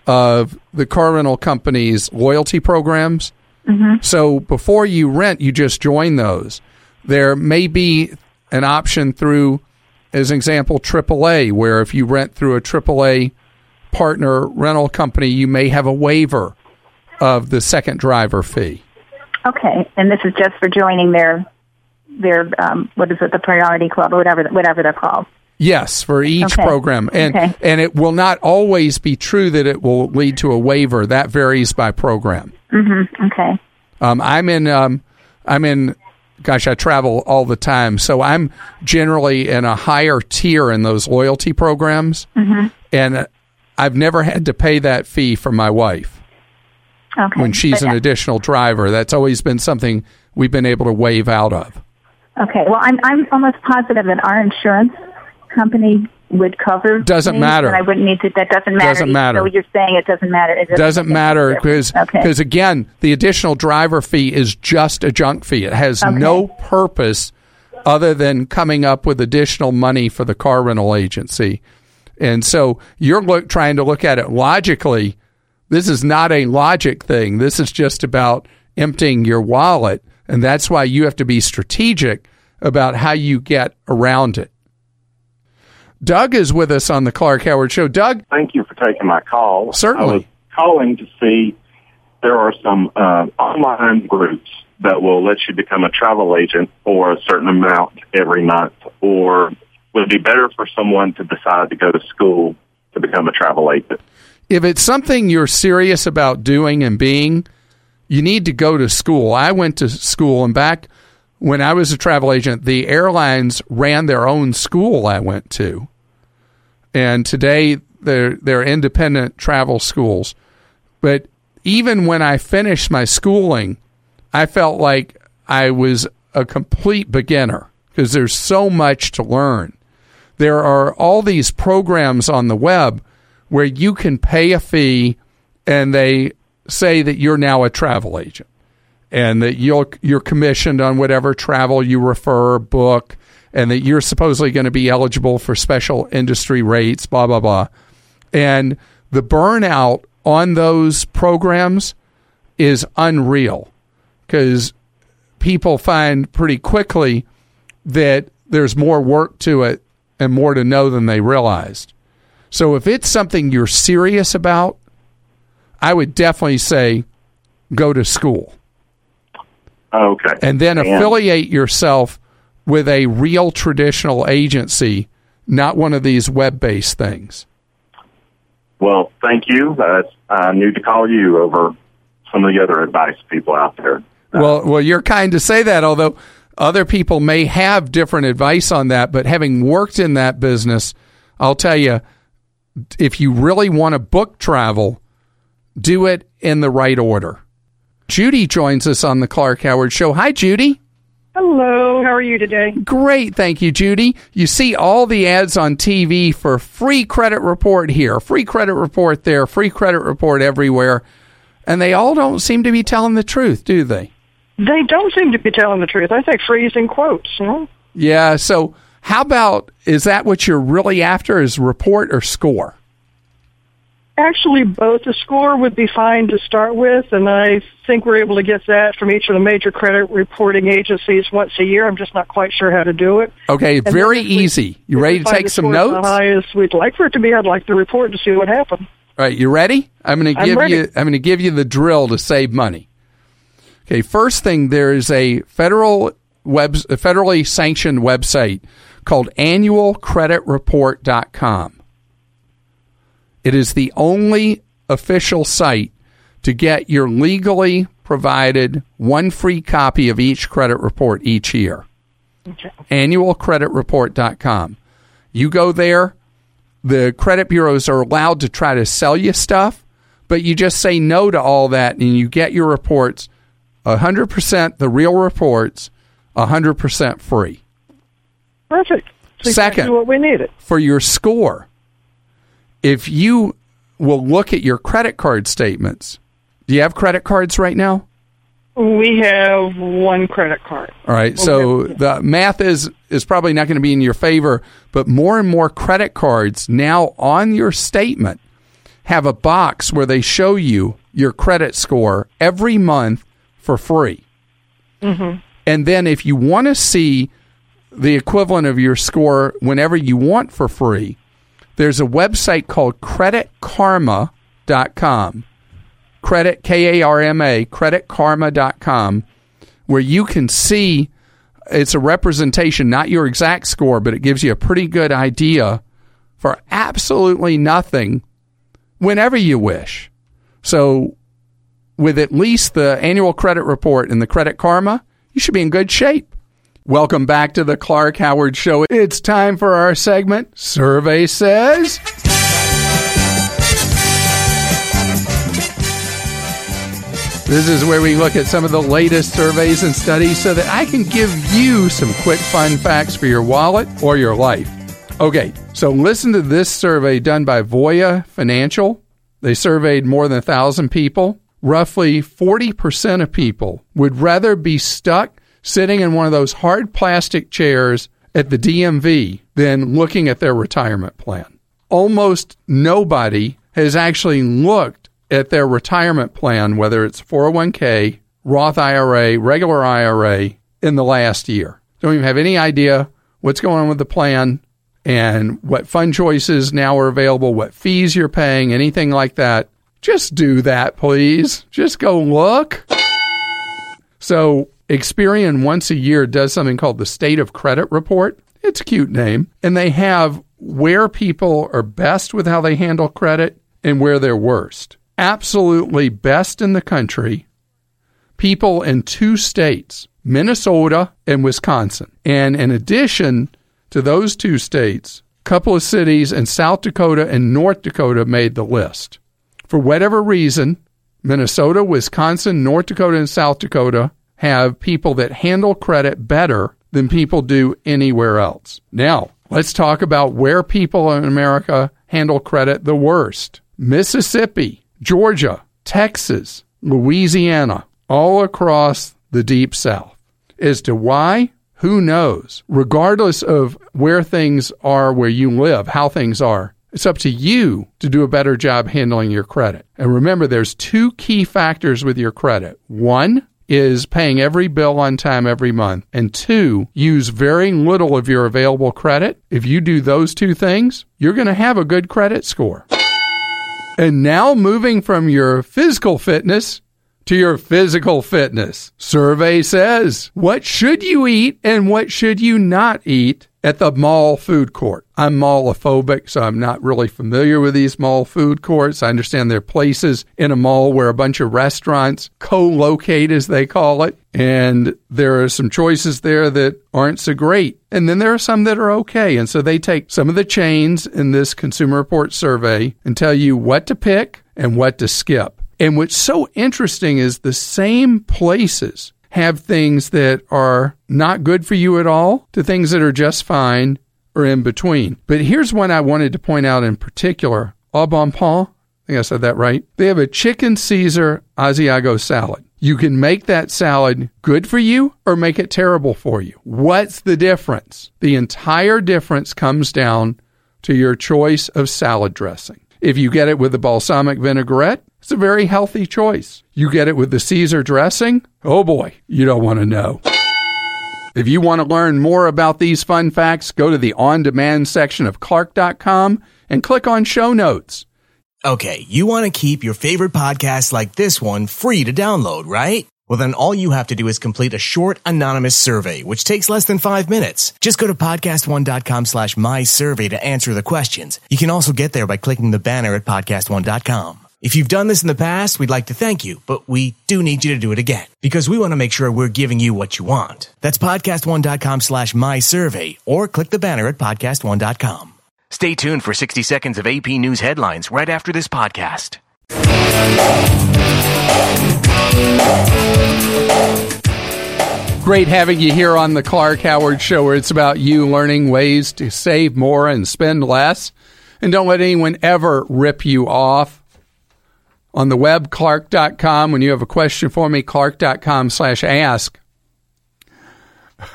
of the car rental company's loyalty programs. Mm-hmm. So before you rent, you just join those. There may be an option through, as an example, AAA, where if you rent through a AAA partner rental company, you may have a waiver of the second driver fee. Okay, and this is just for joining their their um, what is it, the Priority Club or whatever whatever they're called. Yes, for each Okay. program, and Okay. and it will not always be true that it will lead to a waiver. That varies by program. Mm-hmm. Okay. Um, I'm in. Um, I'm in. Gosh, I travel all the time, so I'm generally in a higher tier in those loyalty programs, Mm-hmm. and I've never had to pay that fee for my wife Okay. when she's But- an uh, additional driver. That's always been something we've been able to waive out of. Okay. Well, I'm I'm almost positive that our insurance company would cover. Doesn't me, matter. I wouldn't need to. That doesn't matter. Doesn't matter. though you're saying it doesn't matter. It doesn't matter because Okay. again the additional driver fee is just a junk fee it has Okay. no purpose other than coming up with additional money for the car rental agency and so you're look, trying to look at it logically this is not a logic thing this is just about emptying your wallet and that's why you have to be strategic about how you get around it doug is with us on the clark howard show doug Thank you for taking my call. Certainly. Calling to see there are some uh, online groups that will let you become a travel agent for a certain amount every month, or would it be better for someone to decide to go to school to become a travel agent? If it's something you're serious about doing and being, you need to go to school. I went to school, and back when I was a travel agent, the airlines ran their own school I went to. And today they're, they're independent travel schools. But even when I finished my schooling, I felt like I was a complete beginner because there's so much to learn. There are all these programs on the web where you can pay a fee and they say that you're now a travel agent and that you're, you're commissioned on whatever travel you refer, book, and that you're supposedly going to be eligible for special industry rates, blah, blah, blah. And the burnout on those programs is unreal because people find pretty quickly that there's more work to it and more to know than they realized. So if it's something you're serious about, I would definitely say go to school Okay. and then affiliate yourself with a real traditional agency, not one of these web based things. Well, thank you. Uh, I need to call you over some of the other advice people out there. Well, well, you're kind to say that, although other people may have different advice on that. But having worked in that business, I'll tell you, if you really want to book travel, do it in the right order. Judy joins us on the Clark Howard Show. Hi, Judy. Hello, how are you today? Great, thank you, Judy. You see all the ads on TV for free credit report here, free credit report there, free credit report everywhere, and they all don't seem to be telling the truth, do they? They don't seem to be telling the truth. I think freezing quotes. You know? Yeah, so how about is that what you're really after is report or score? Actually, both. The score would be fine to start with, and I think we're able to get that from each of the major credit reporting agencies once a year. I'm just not quite sure how to do it. Okay, And very we- easy. You ready to take some notes? The highest we'd like for it to be. I'd like the report to see what happened. All right, you ready? I'm going to I'm give ready. you I'm going to give you the drill to save money. Okay, first thing there is a federal web a federally sanctioned website called annualcreditreport.com. It is the only official site to get your legally provided one free copy of each credit report each year. Annualcreditreport.com. You go there, the credit bureaus are allowed to try to sell you stuff, but you just say no to all that and you get your reports 100% the real reports, 100% free. Perfect. It's Second. exactly what we needed. For your score, if you will look at your credit card statements, do you have credit cards right now? We have one credit card. All right, so the math is is probably not going to be in your favor, but more and more credit cards now on your statement have a box where they show you your credit score every month for free. Mm-hmm. And then if you want to see the equivalent of your score whenever you want for free, there's a website called creditkarma.com. Credit K A R M A, creditkarma.com, where you can see it's a representation, not your exact score, but it gives you a pretty good idea for absolutely nothing whenever you wish. So, with at least the annual credit report and the credit karma, you should be in good shape. Welcome back to the Clark Howard Show. It's time for our segment, Survey Says. This is where we look at some of the latest surveys and studies so that I can give you some quick fun facts for your wallet or your life. Okay, so listen to this survey done by Voya Financial. They surveyed more than 1,000 people. Roughly 40% of people would rather be stuck sitting in one of those hard plastic chairs at the DMV than looking at their retirement plan. Almost nobody has actually looked at their retirement plan, whether it's 401k, Roth IRA, regular IRA, in the last year. Don't even have any idea what's going on with the plan and what fund choices now are available, what fees you're paying, anything like that. Just do that, please. Just go look. So, Experian once a year does something called the State of Credit Report. It's a cute name. And they have where people are best with how they handle credit and where they're worst absolutely best in the country people in two states, Minnesota and Wisconsin. And in addition to those two states, a couple of cities in South Dakota and North Dakota made the list. For whatever reason, Minnesota, Wisconsin, North Dakota, and South Dakota have people that handle credit better than people do anywhere else. Now, let's talk about where people in America handle credit the worst. Mississippi, Georgia, Texas, Louisiana, all across the deep south. As to why, who knows? Regardless of where things are where you live, how things are, it's up to you to do a better job handling your credit. And remember, there's two key factors with your credit. One is paying every bill on time every month. And two, use very little of your available credit. If you do those two things, you're going to have a good credit score. And now moving from your physical fitness to your physical fitness. Survey says, what should you eat and what should you not eat at the mall food court? I'm mallophobic, so I'm not really familiar with these mall food courts. I understand they're places in a mall where a bunch of restaurants co-locate, as they call it, and there are some choices there that aren't so great. And then there are some that are okay. And so they take some of the chains in this Consumer Report survey and tell you what to pick and what to skip. And what's so interesting is the same places have things that are not good for you at all to things that are just fine or in between. But here's one I wanted to point out in particular Au Bon Pain. I think I said that right. They have a chicken Caesar Asiago salad. You can make that salad good for you or make it terrible for you. What's the difference? The entire difference comes down to your choice of salad dressing. If you get it with the balsamic vinaigrette, it's a very healthy choice. You get it with the Caesar dressing, oh boy, you don't want to know. If you want to learn more about these fun facts, go to the on demand section of Clark.com and click on show notes. Okay, you want to keep your favorite podcasts like this one free to download, right? Well, then all you have to do is complete a short anonymous survey, which takes less than five minutes. Just go to podcastone.com slash my survey to answer the questions. You can also get there by clicking the banner at podcastone.com. If you've done this in the past, we'd like to thank you, but we do need you to do it again because we want to make sure we're giving you what you want. That's podcastone.com slash my survey or click the banner at podcastone.com. Stay tuned for 60 seconds of AP News headlines right after this podcast. Great having you here on the Clark Howard Show, where it's about you learning ways to save more and spend less. And don't let anyone ever rip you off on the web, clark.com. When you have a question for me, clark.com slash ask. [LAUGHS]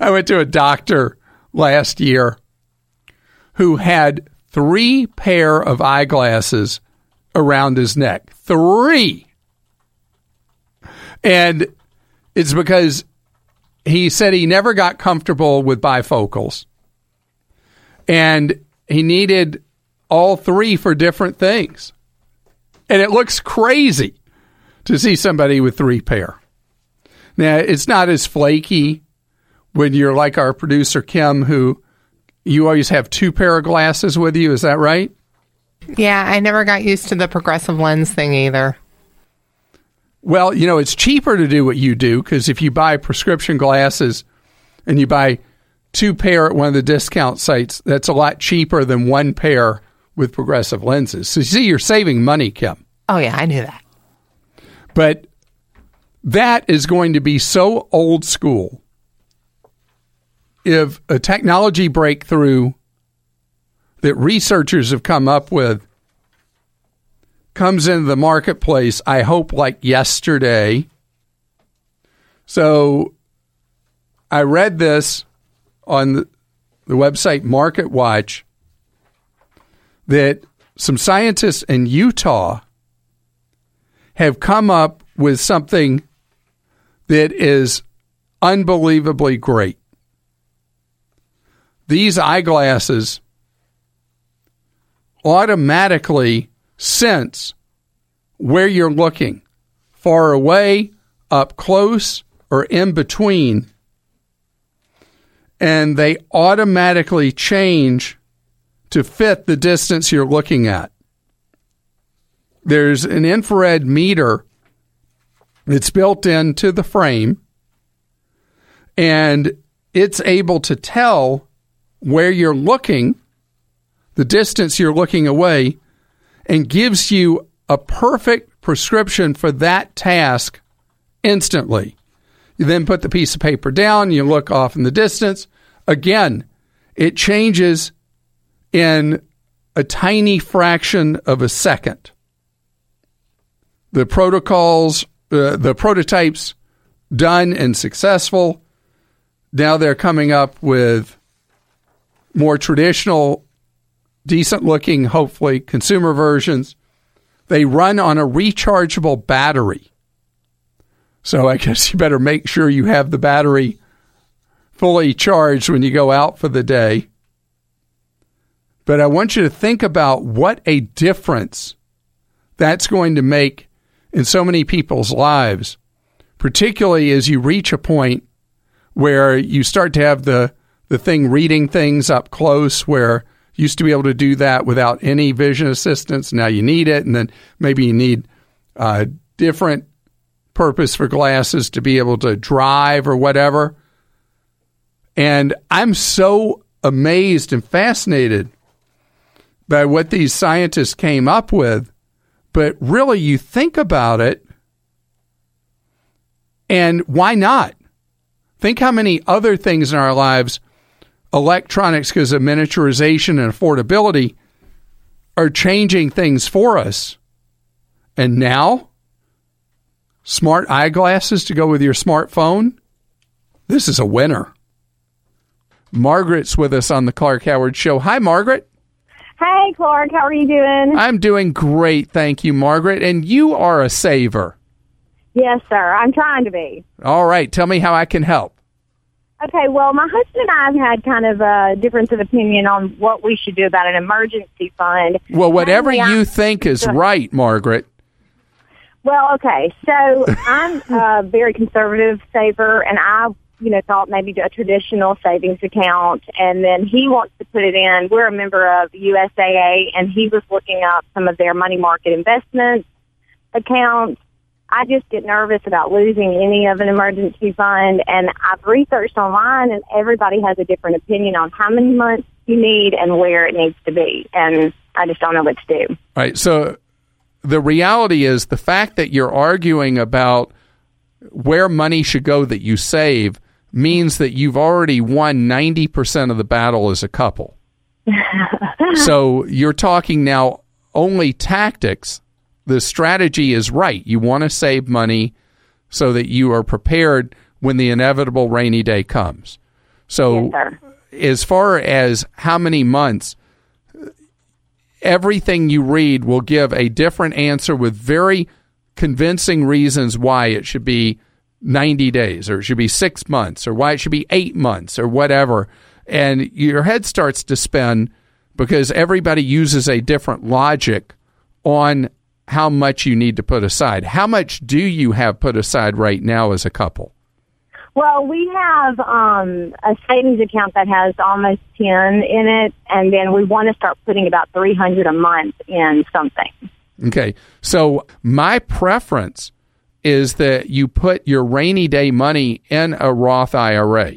I went to a doctor last year who had three pair of eyeglasses around his neck. Three. And it's because he said he never got comfortable with bifocals. And he needed all three for different things. And it looks crazy to see somebody with three pair. Now, it's not as flaky when you're like our producer, Kim, who you always have two pair of glasses with you. Is that right? Yeah, I never got used to the progressive lens thing either. Well, you know, it's cheaper to do what you do because if you buy prescription glasses and you buy two pair at one of the discount sites, that's a lot cheaper than one pair with progressive lenses. So, you see, you're saving money, Kim. Oh, yeah, I knew that. But that is going to be so old school. If a technology breakthrough that researchers have come up with comes into the marketplace, I hope like yesterday. So I read this on the, the website Market Watch that some scientists in Utah have come up with something that is unbelievably great. These eyeglasses automatically sense where you're looking far away, up close, or in between. And they automatically change to fit the distance you're looking at. There's an infrared meter that's built into the frame, and it's able to tell where you're looking, the distance you're looking away, and gives you a perfect prescription for that task instantly. You then put the piece of paper down, you look off in the distance. Again, it changes in a tiny fraction of a second. The protocols, uh, the prototypes done and successful. Now they're coming up with more traditional, decent looking, hopefully, consumer versions. They run on a rechargeable battery. So I guess you better make sure you have the battery fully charged when you go out for the day. But I want you to think about what a difference that's going to make in so many people's lives, particularly as you reach a point where you start to have the, the thing reading things up close where you used to be able to do that without any vision assistance. Now you need it. And then maybe you need a different purpose for glasses to be able to drive or whatever. And I'm so amazed and fascinated by what these scientists came up with. But really, you think about it, and why not? Think how many other things in our lives, electronics, because of miniaturization and affordability, are changing things for us. And now, smart eyeglasses to go with your smartphone. This is a winner. Margaret's with us on the Clark Howard Show. Hi, Margaret. Hey, Clark. How are you doing? I'm doing great. Thank you, Margaret. And you are a saver. Yes, sir. I'm trying to be. All right. Tell me how I can help. Okay, well, my husband and I have had kind of a difference of opinion on what we should do about an emergency fund. Well, whatever Mainly, you I- think is right, Margaret. Well, okay, so [LAUGHS] I'm a very conservative saver, and I, you know, thought maybe a traditional savings account, and then he wants to put it in. We're a member of USAA, and he was looking up some of their money market investments accounts. I just get nervous about losing any of an emergency fund, and I've researched online, and everybody has a different opinion on how many months you need and where it needs to be, and I just don't know what to do. All right. So the reality is the fact that you're arguing about where money should go that you save means that you've already won 90% of the battle as a couple. [LAUGHS] so you're talking now only tactics. The strategy is right. You want to save money so that you are prepared when the inevitable rainy day comes. So, as far as how many months, everything you read will give a different answer with very convincing reasons why it should be 90 days or it should be six months or why it should be eight months or whatever. And your head starts to spin because everybody uses a different logic on how much you need to put aside. How much do you have put aside right now as a couple? Well, we have um, a savings account that has almost ten in it, and then we want to start putting about three hundred a month in something. Okay. So my preference is that you put your rainy day money in a Roth IRA.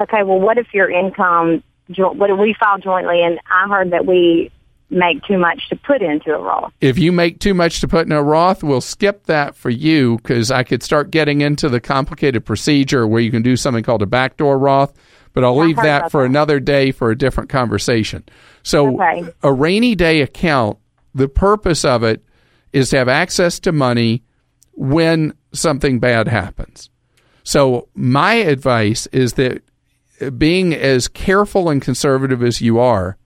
Okay. Well, what if your income? What if we file jointly? And I heard that we make too much to put into a Roth. If you make too much to put in a Roth, we'll skip that for you because I could start getting into the complicated procedure where you can do something called a backdoor Roth. But I'll leave that for that. another day for a different conversation. So, Okay. a rainy day account, the purpose of it is to have access to money when something bad happens. So, my advice is that being as careful and conservative as you are,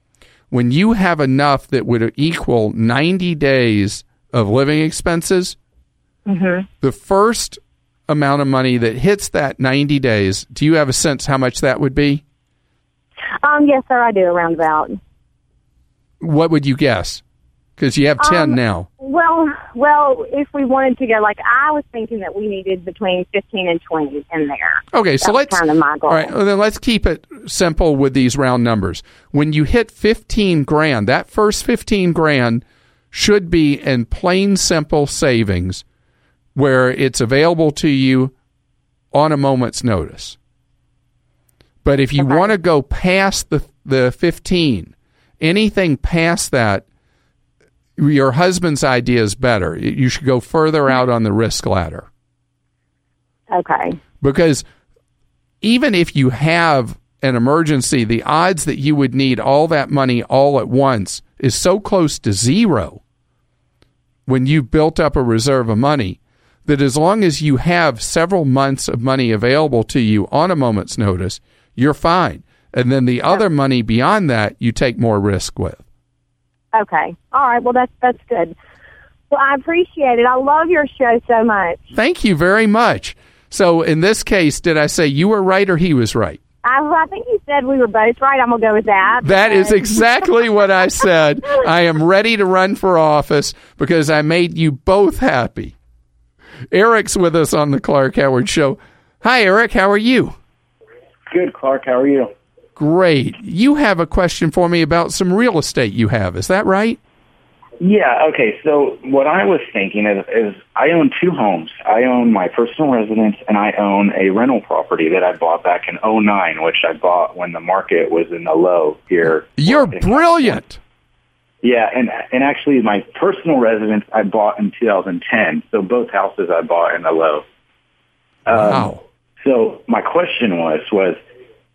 when you have enough that would equal 90 days of living expenses, Mm-hmm. the first amount of money that hits that 90 days, do you have a sense how much that would be? Um, yes, sir, I do around about. What would you guess? Because you have 10 Um, now. Well, well, if we wanted to go, like I was thinking that we needed between fifteen and twenty in there. Okay, so let's kind of my goal. All right, well, then let's keep it simple with these round numbers. When you hit 15 grand, that first 15 grand should be in plain simple savings where it's available to you on a moment's notice. But if you want to go past the the 15, anything past that your husband's idea is better. You should go further out on the risk ladder Okay. because even if you have an emergency, the odds that you would need all that money all at once is so close to zero when you've built up a reserve of money that as long as you have several months of money available to you on a moment's notice, you're fine. And then the other money beyond that, you take more risk with. Okay. All right. Well, that's that's good. Well, I appreciate it. I love your show so much. Thank you very much. So in this case, did I say you were right or he was right? I, I think you said we were both right. I'm gonna go with that. That is exactly what I said. I am ready to run for office because I made you both happy. Eric's with us on the Clark Howard Show. Hi, Eric. How are you? Good, Clark. How are you? Great. You have a question for me about some real estate you have. Is that right? Yeah. Okay. So what I was thinking is, is I own two homes. I own my personal residence, and I own a rental property that I bought back in '09, which I bought when the market was in the low here. You're brilliant. Yeah, and and actually, my personal residence I bought in 2010. So both houses I bought in the low. Um, Wow. So my question was was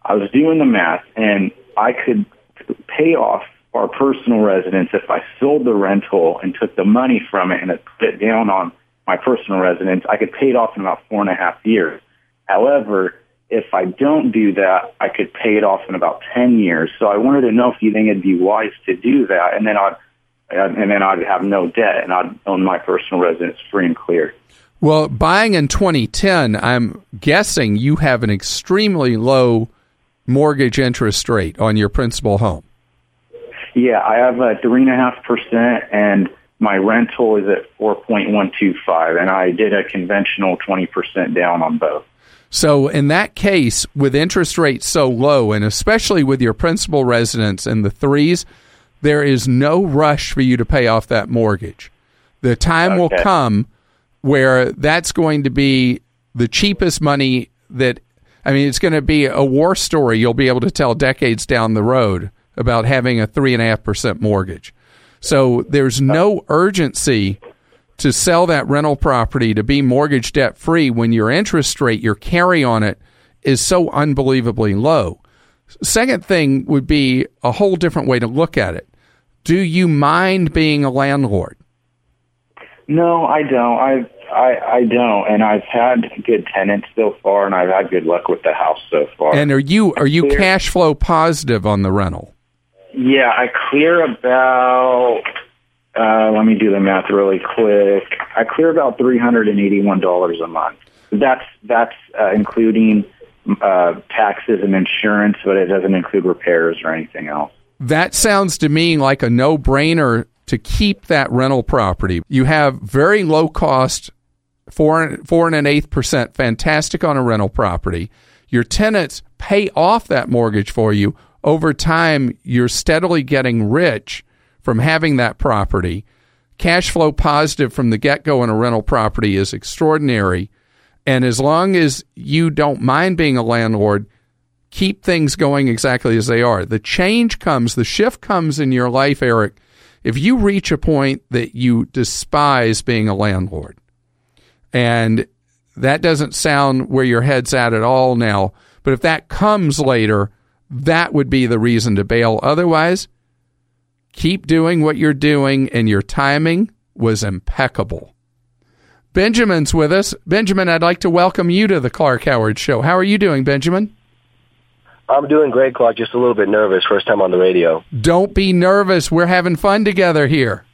I was doing the math, and I could pay off our personal residence if I sold the rental and took the money from it and it put it down on my personal residence. I could pay it off in about four and a half years. However, if I don't do that, I could pay it off in about ten years. So I wanted to know if you think it'd be wise to do that, and then I'd and then I'd have no debt and I'd own my personal residence free and clear. Well, buying in 2010, I'm guessing you have an extremely low mortgage interest rate on your principal home. Yeah, I have a three and a half percent, and my rental is at four point one two five, and I did a conventional twenty percent down on both. So, in that case, with interest rates so low, and especially with your principal residence in the threes, there is no rush for you to pay off that mortgage. The time will come where that's going to be the cheapest money that, I mean, it's going to be a war story you'll be able to tell decades down the road about having a 3.5% mortgage. So, there's no urgency to sell that rental property to be mortgage debt free when your interest rate, your carry on it, is so unbelievably low. Second thing would be a whole different way to look at it. Do you mind being a landlord? No, I don't. I I I don't, and I've had good tenants so far, and I've had good luck with the house so far. And are you are you cash flow positive on the rental? Yeah, I clear about. Uh, let me do the math really quick. I clear about three hundred and eighty-one dollars a month. That's that's uh, including uh, taxes and insurance, but it doesn't include repairs or anything else. That sounds to me like a no brainer to keep that rental property. You have very low cost four four and an eighth percent, fantastic on a rental property. Your tenants pay off that mortgage for you. Over time, you're steadily getting rich from having that property. Cash flow positive from the get go in a rental property is extraordinary. And as long as you don't mind being a landlord, keep things going exactly as they are. The change comes, the shift comes in your life, Eric, if you reach a point that you despise being a landlord. And that doesn't sound where your head's at at all now. But if that comes later, that would be the reason to bail. Otherwise, keep doing what you're doing, and your timing was impeccable. Benjamin's with us. Benjamin, I'd like to welcome you to the Clark Howard Show. How are you doing, Benjamin? I'm doing great, Clark. Just a little bit nervous. First time on the radio. Don't be nervous. We're having fun together here.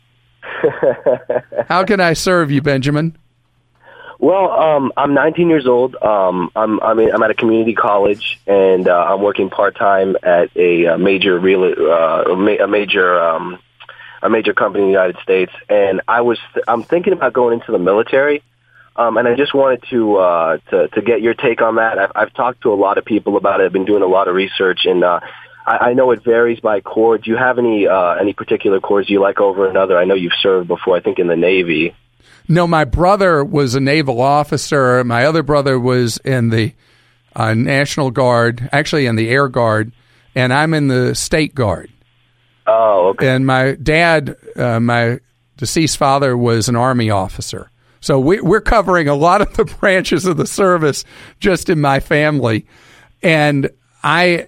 [LAUGHS] How can I serve you, Benjamin? Well, um, I'm 19 years old. Um, I'm I'm, in, I'm at a community college, and uh, I'm working part time at a, a major real uh, a major um, a major company in the United States. And I was I'm thinking about going into the military. Um, and I just wanted to, uh, to to get your take on that. I've, I've talked to a lot of people about it. I've been doing a lot of research, and uh, I, I know it varies by corps. Do you have any uh, any particular corps you like over another? I know you've served before. I think in the Navy. No, my brother was a naval officer. My other brother was in the uh, National Guard, actually in the Air Guard, and I'm in the State Guard. Oh, okay. And my dad, uh, my deceased father, was an Army officer. So we, we're covering a lot of the [LAUGHS] branches of the service just in my family. And I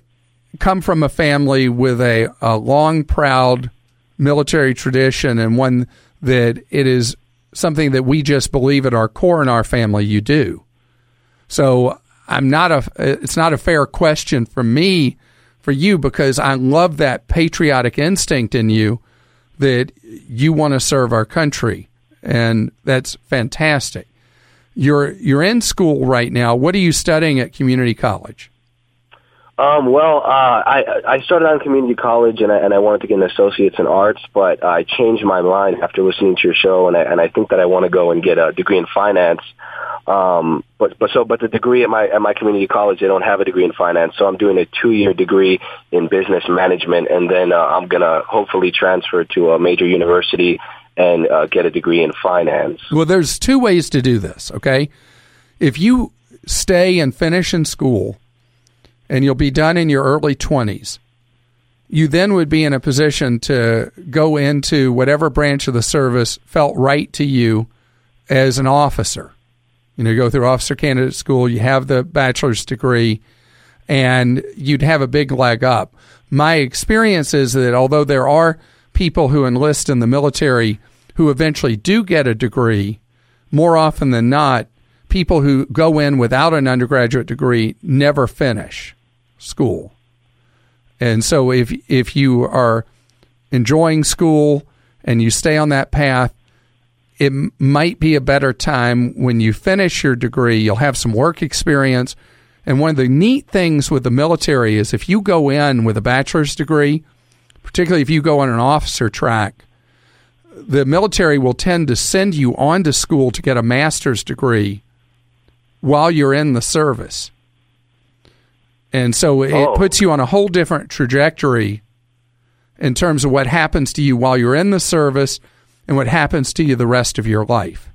come from a family with a, a long, proud military tradition and one that it is something that we just believe at our core in our family you do. So I'm not a it's not a fair question for me for you because I love that patriotic instinct in you that you want to serve our country and that's fantastic. You're you're in school right now. What are you studying at community college? Um, well, uh, I I started on community college and I, and I wanted to get an associate's in arts, but I changed my mind after listening to your show, and I and I think that I want to go and get a degree in finance. Um, but but so but the degree at my at my community college, they don't have a degree in finance, so I'm doing a two year degree in business management, and then uh, I'm gonna hopefully transfer to a major university and uh, get a degree in finance. Well, there's two ways to do this, okay? If you stay and finish in school and you'll be done in your early 20s, you then would be in a position to go into whatever branch of the service felt right to you as an officer. You know, you go through officer candidate school, you have the bachelor's degree, and you'd have a big leg up. My experience is that although there are people who enlist in the military who eventually do get a degree, more often than not, people who go in without an undergraduate degree never finish school. And so if if you are enjoying school and you stay on that path, it might be a better time when you finish your degree, you'll have some work experience. And one of the neat things with the military is if you go in with a bachelor's degree, particularly if you go on an officer track, the military will tend to send you on to school to get a master's degree while you're in the service. And so it oh. puts you on a whole different trajectory in terms of what happens to you while you're in the service and what happens to you the rest of your life.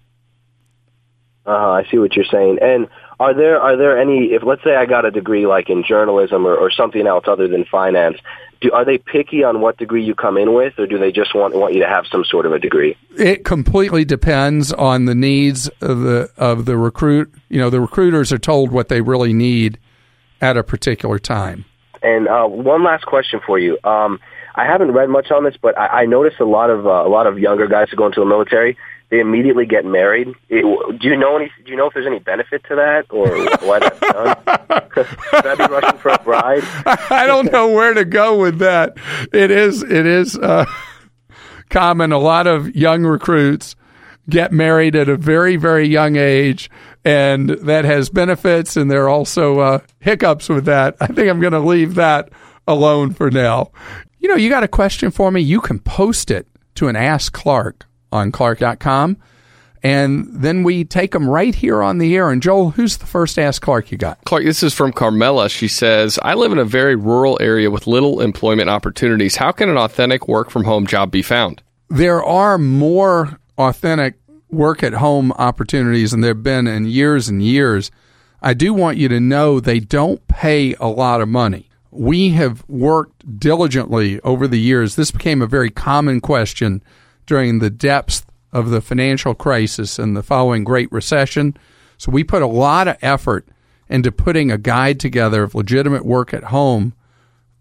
Uh, I see what you're saying. And are there are there any if let's say I got a degree like in journalism or, or something else other than finance, do, are they picky on what degree you come in with, or do they just want want you to have some sort of a degree? It completely depends on the needs of the of the recruit. You know, the recruiters are told what they really need at a particular time. And uh, one last question for you. Um, I haven't read much on this, but I, I noticed a lot of uh, a lot of younger guys who go into the military they immediately get married. It, do you know any? Do you know if there's any benefit to that, or why that's done? [LAUGHS] Should I be rushing for a bride? [LAUGHS] I don't know where to go with that. It is. It is uh, common. A lot of young recruits get married at a very, very young age, and that has benefits, and there are also uh, hiccups with that. I think I'm going to leave that alone for now. You know, you got a question for me? You can post it to an Ask Clark on Clark.com. And then we take them right here on the air. And Joel, who's the first Ask Clark you got? Clark, this is from Carmela. She says, I live in a very rural area with little employment opportunities. How can an authentic work from home job be found? There are more authentic work at home opportunities and there have been in years and years. I do want you to know they don't pay a lot of money. We have worked diligently over the years. This became a very common question during the depths of the financial crisis and the following Great Recession. So we put a lot of effort into putting a guide together of legitimate work at home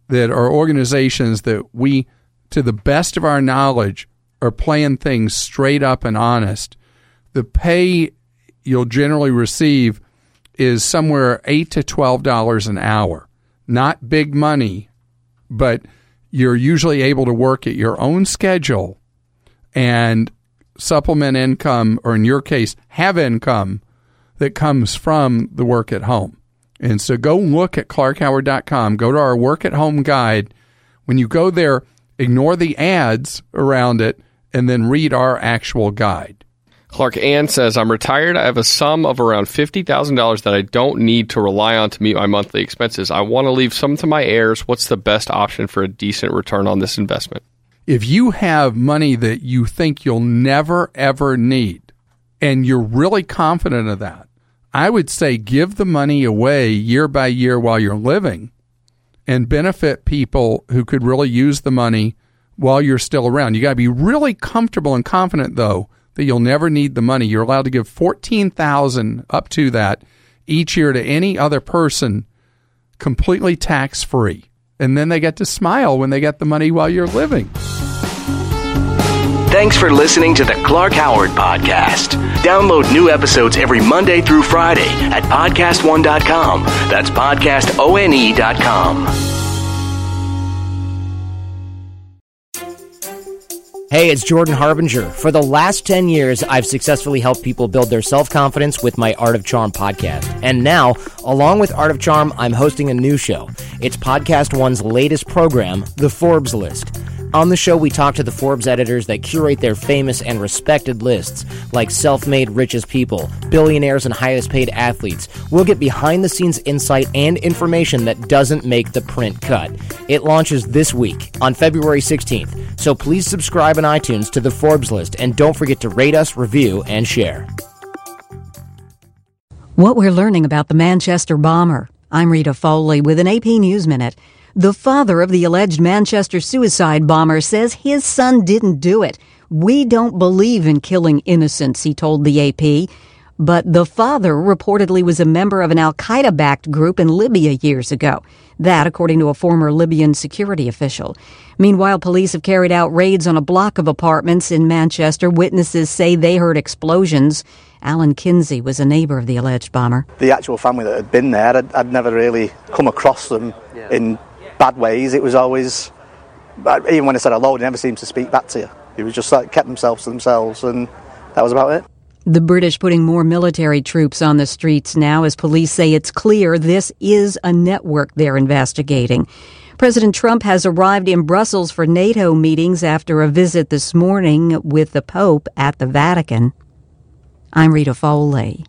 that are organizations that we, to the best of our knowledge, are playing things straight up and honest. The pay you'll generally receive is somewhere eight to twelve dollars an hour. Not big money, but you're usually able to work at your own schedule and supplement income, or in your case, have income that comes from the work at home. And so go look at clarkhoward.com, go to our work at home guide. When you go there, ignore the ads around it and then read our actual guide. Clark Ann says, I'm retired. I have a sum of around $50,000 that I don't need to rely on to meet my monthly expenses. I want to leave some to my heirs. What's the best option for a decent return on this investment? If you have money that you think you'll never, ever need, and you're really confident of that, I would say give the money away year by year while you're living and benefit people who could really use the money while you're still around. You got to be really comfortable and confident, though, that you'll never need the money. You're allowed to give 14000 up to that each year to any other person completely tax free. And then they get to smile when they get the money while you're living. Thanks for listening to the Clark Howard Podcast. Download new episodes every Monday through Friday at podcastone.com. That's podcastone.com. Hey, it's Jordan Harbinger. For the last 10 years, I've successfully helped people build their self confidence with my Art of Charm podcast. And now, along with Art of Charm, I'm hosting a new show. It's Podcast One's latest program, The Forbes List. On the show, we talk to the Forbes editors that curate their famous and respected lists, like self made richest people, billionaires, and highest paid athletes. We'll get behind the scenes insight and information that doesn't make the print cut. It launches this week on February 16th, so please subscribe on iTunes to the Forbes list and don't forget to rate us, review, and share. What we're learning about the Manchester bomber. I'm Rita Foley with an AP News Minute. The father of the alleged Manchester suicide bomber says his son didn't do it. We don't believe in killing innocents, he told the AP. But the father reportedly was a member of an Al Qaeda backed group in Libya years ago. That, according to a former Libyan security official. Meanwhile, police have carried out raids on a block of apartments in Manchester. Witnesses say they heard explosions. Alan Kinsey was a neighbor of the alleged bomber. The actual family that had been there, I'd, I'd never really come across them in bad ways. It was always, even when I said hello, they never seemed to speak back to you. It was just like kept themselves to themselves, and that was about it. The British putting more military troops on the streets now as police say it's clear this is a network they're investigating. President Trump has arrived in Brussels for NATO meetings after a visit this morning with the Pope at the Vatican. I'm Rita Foley.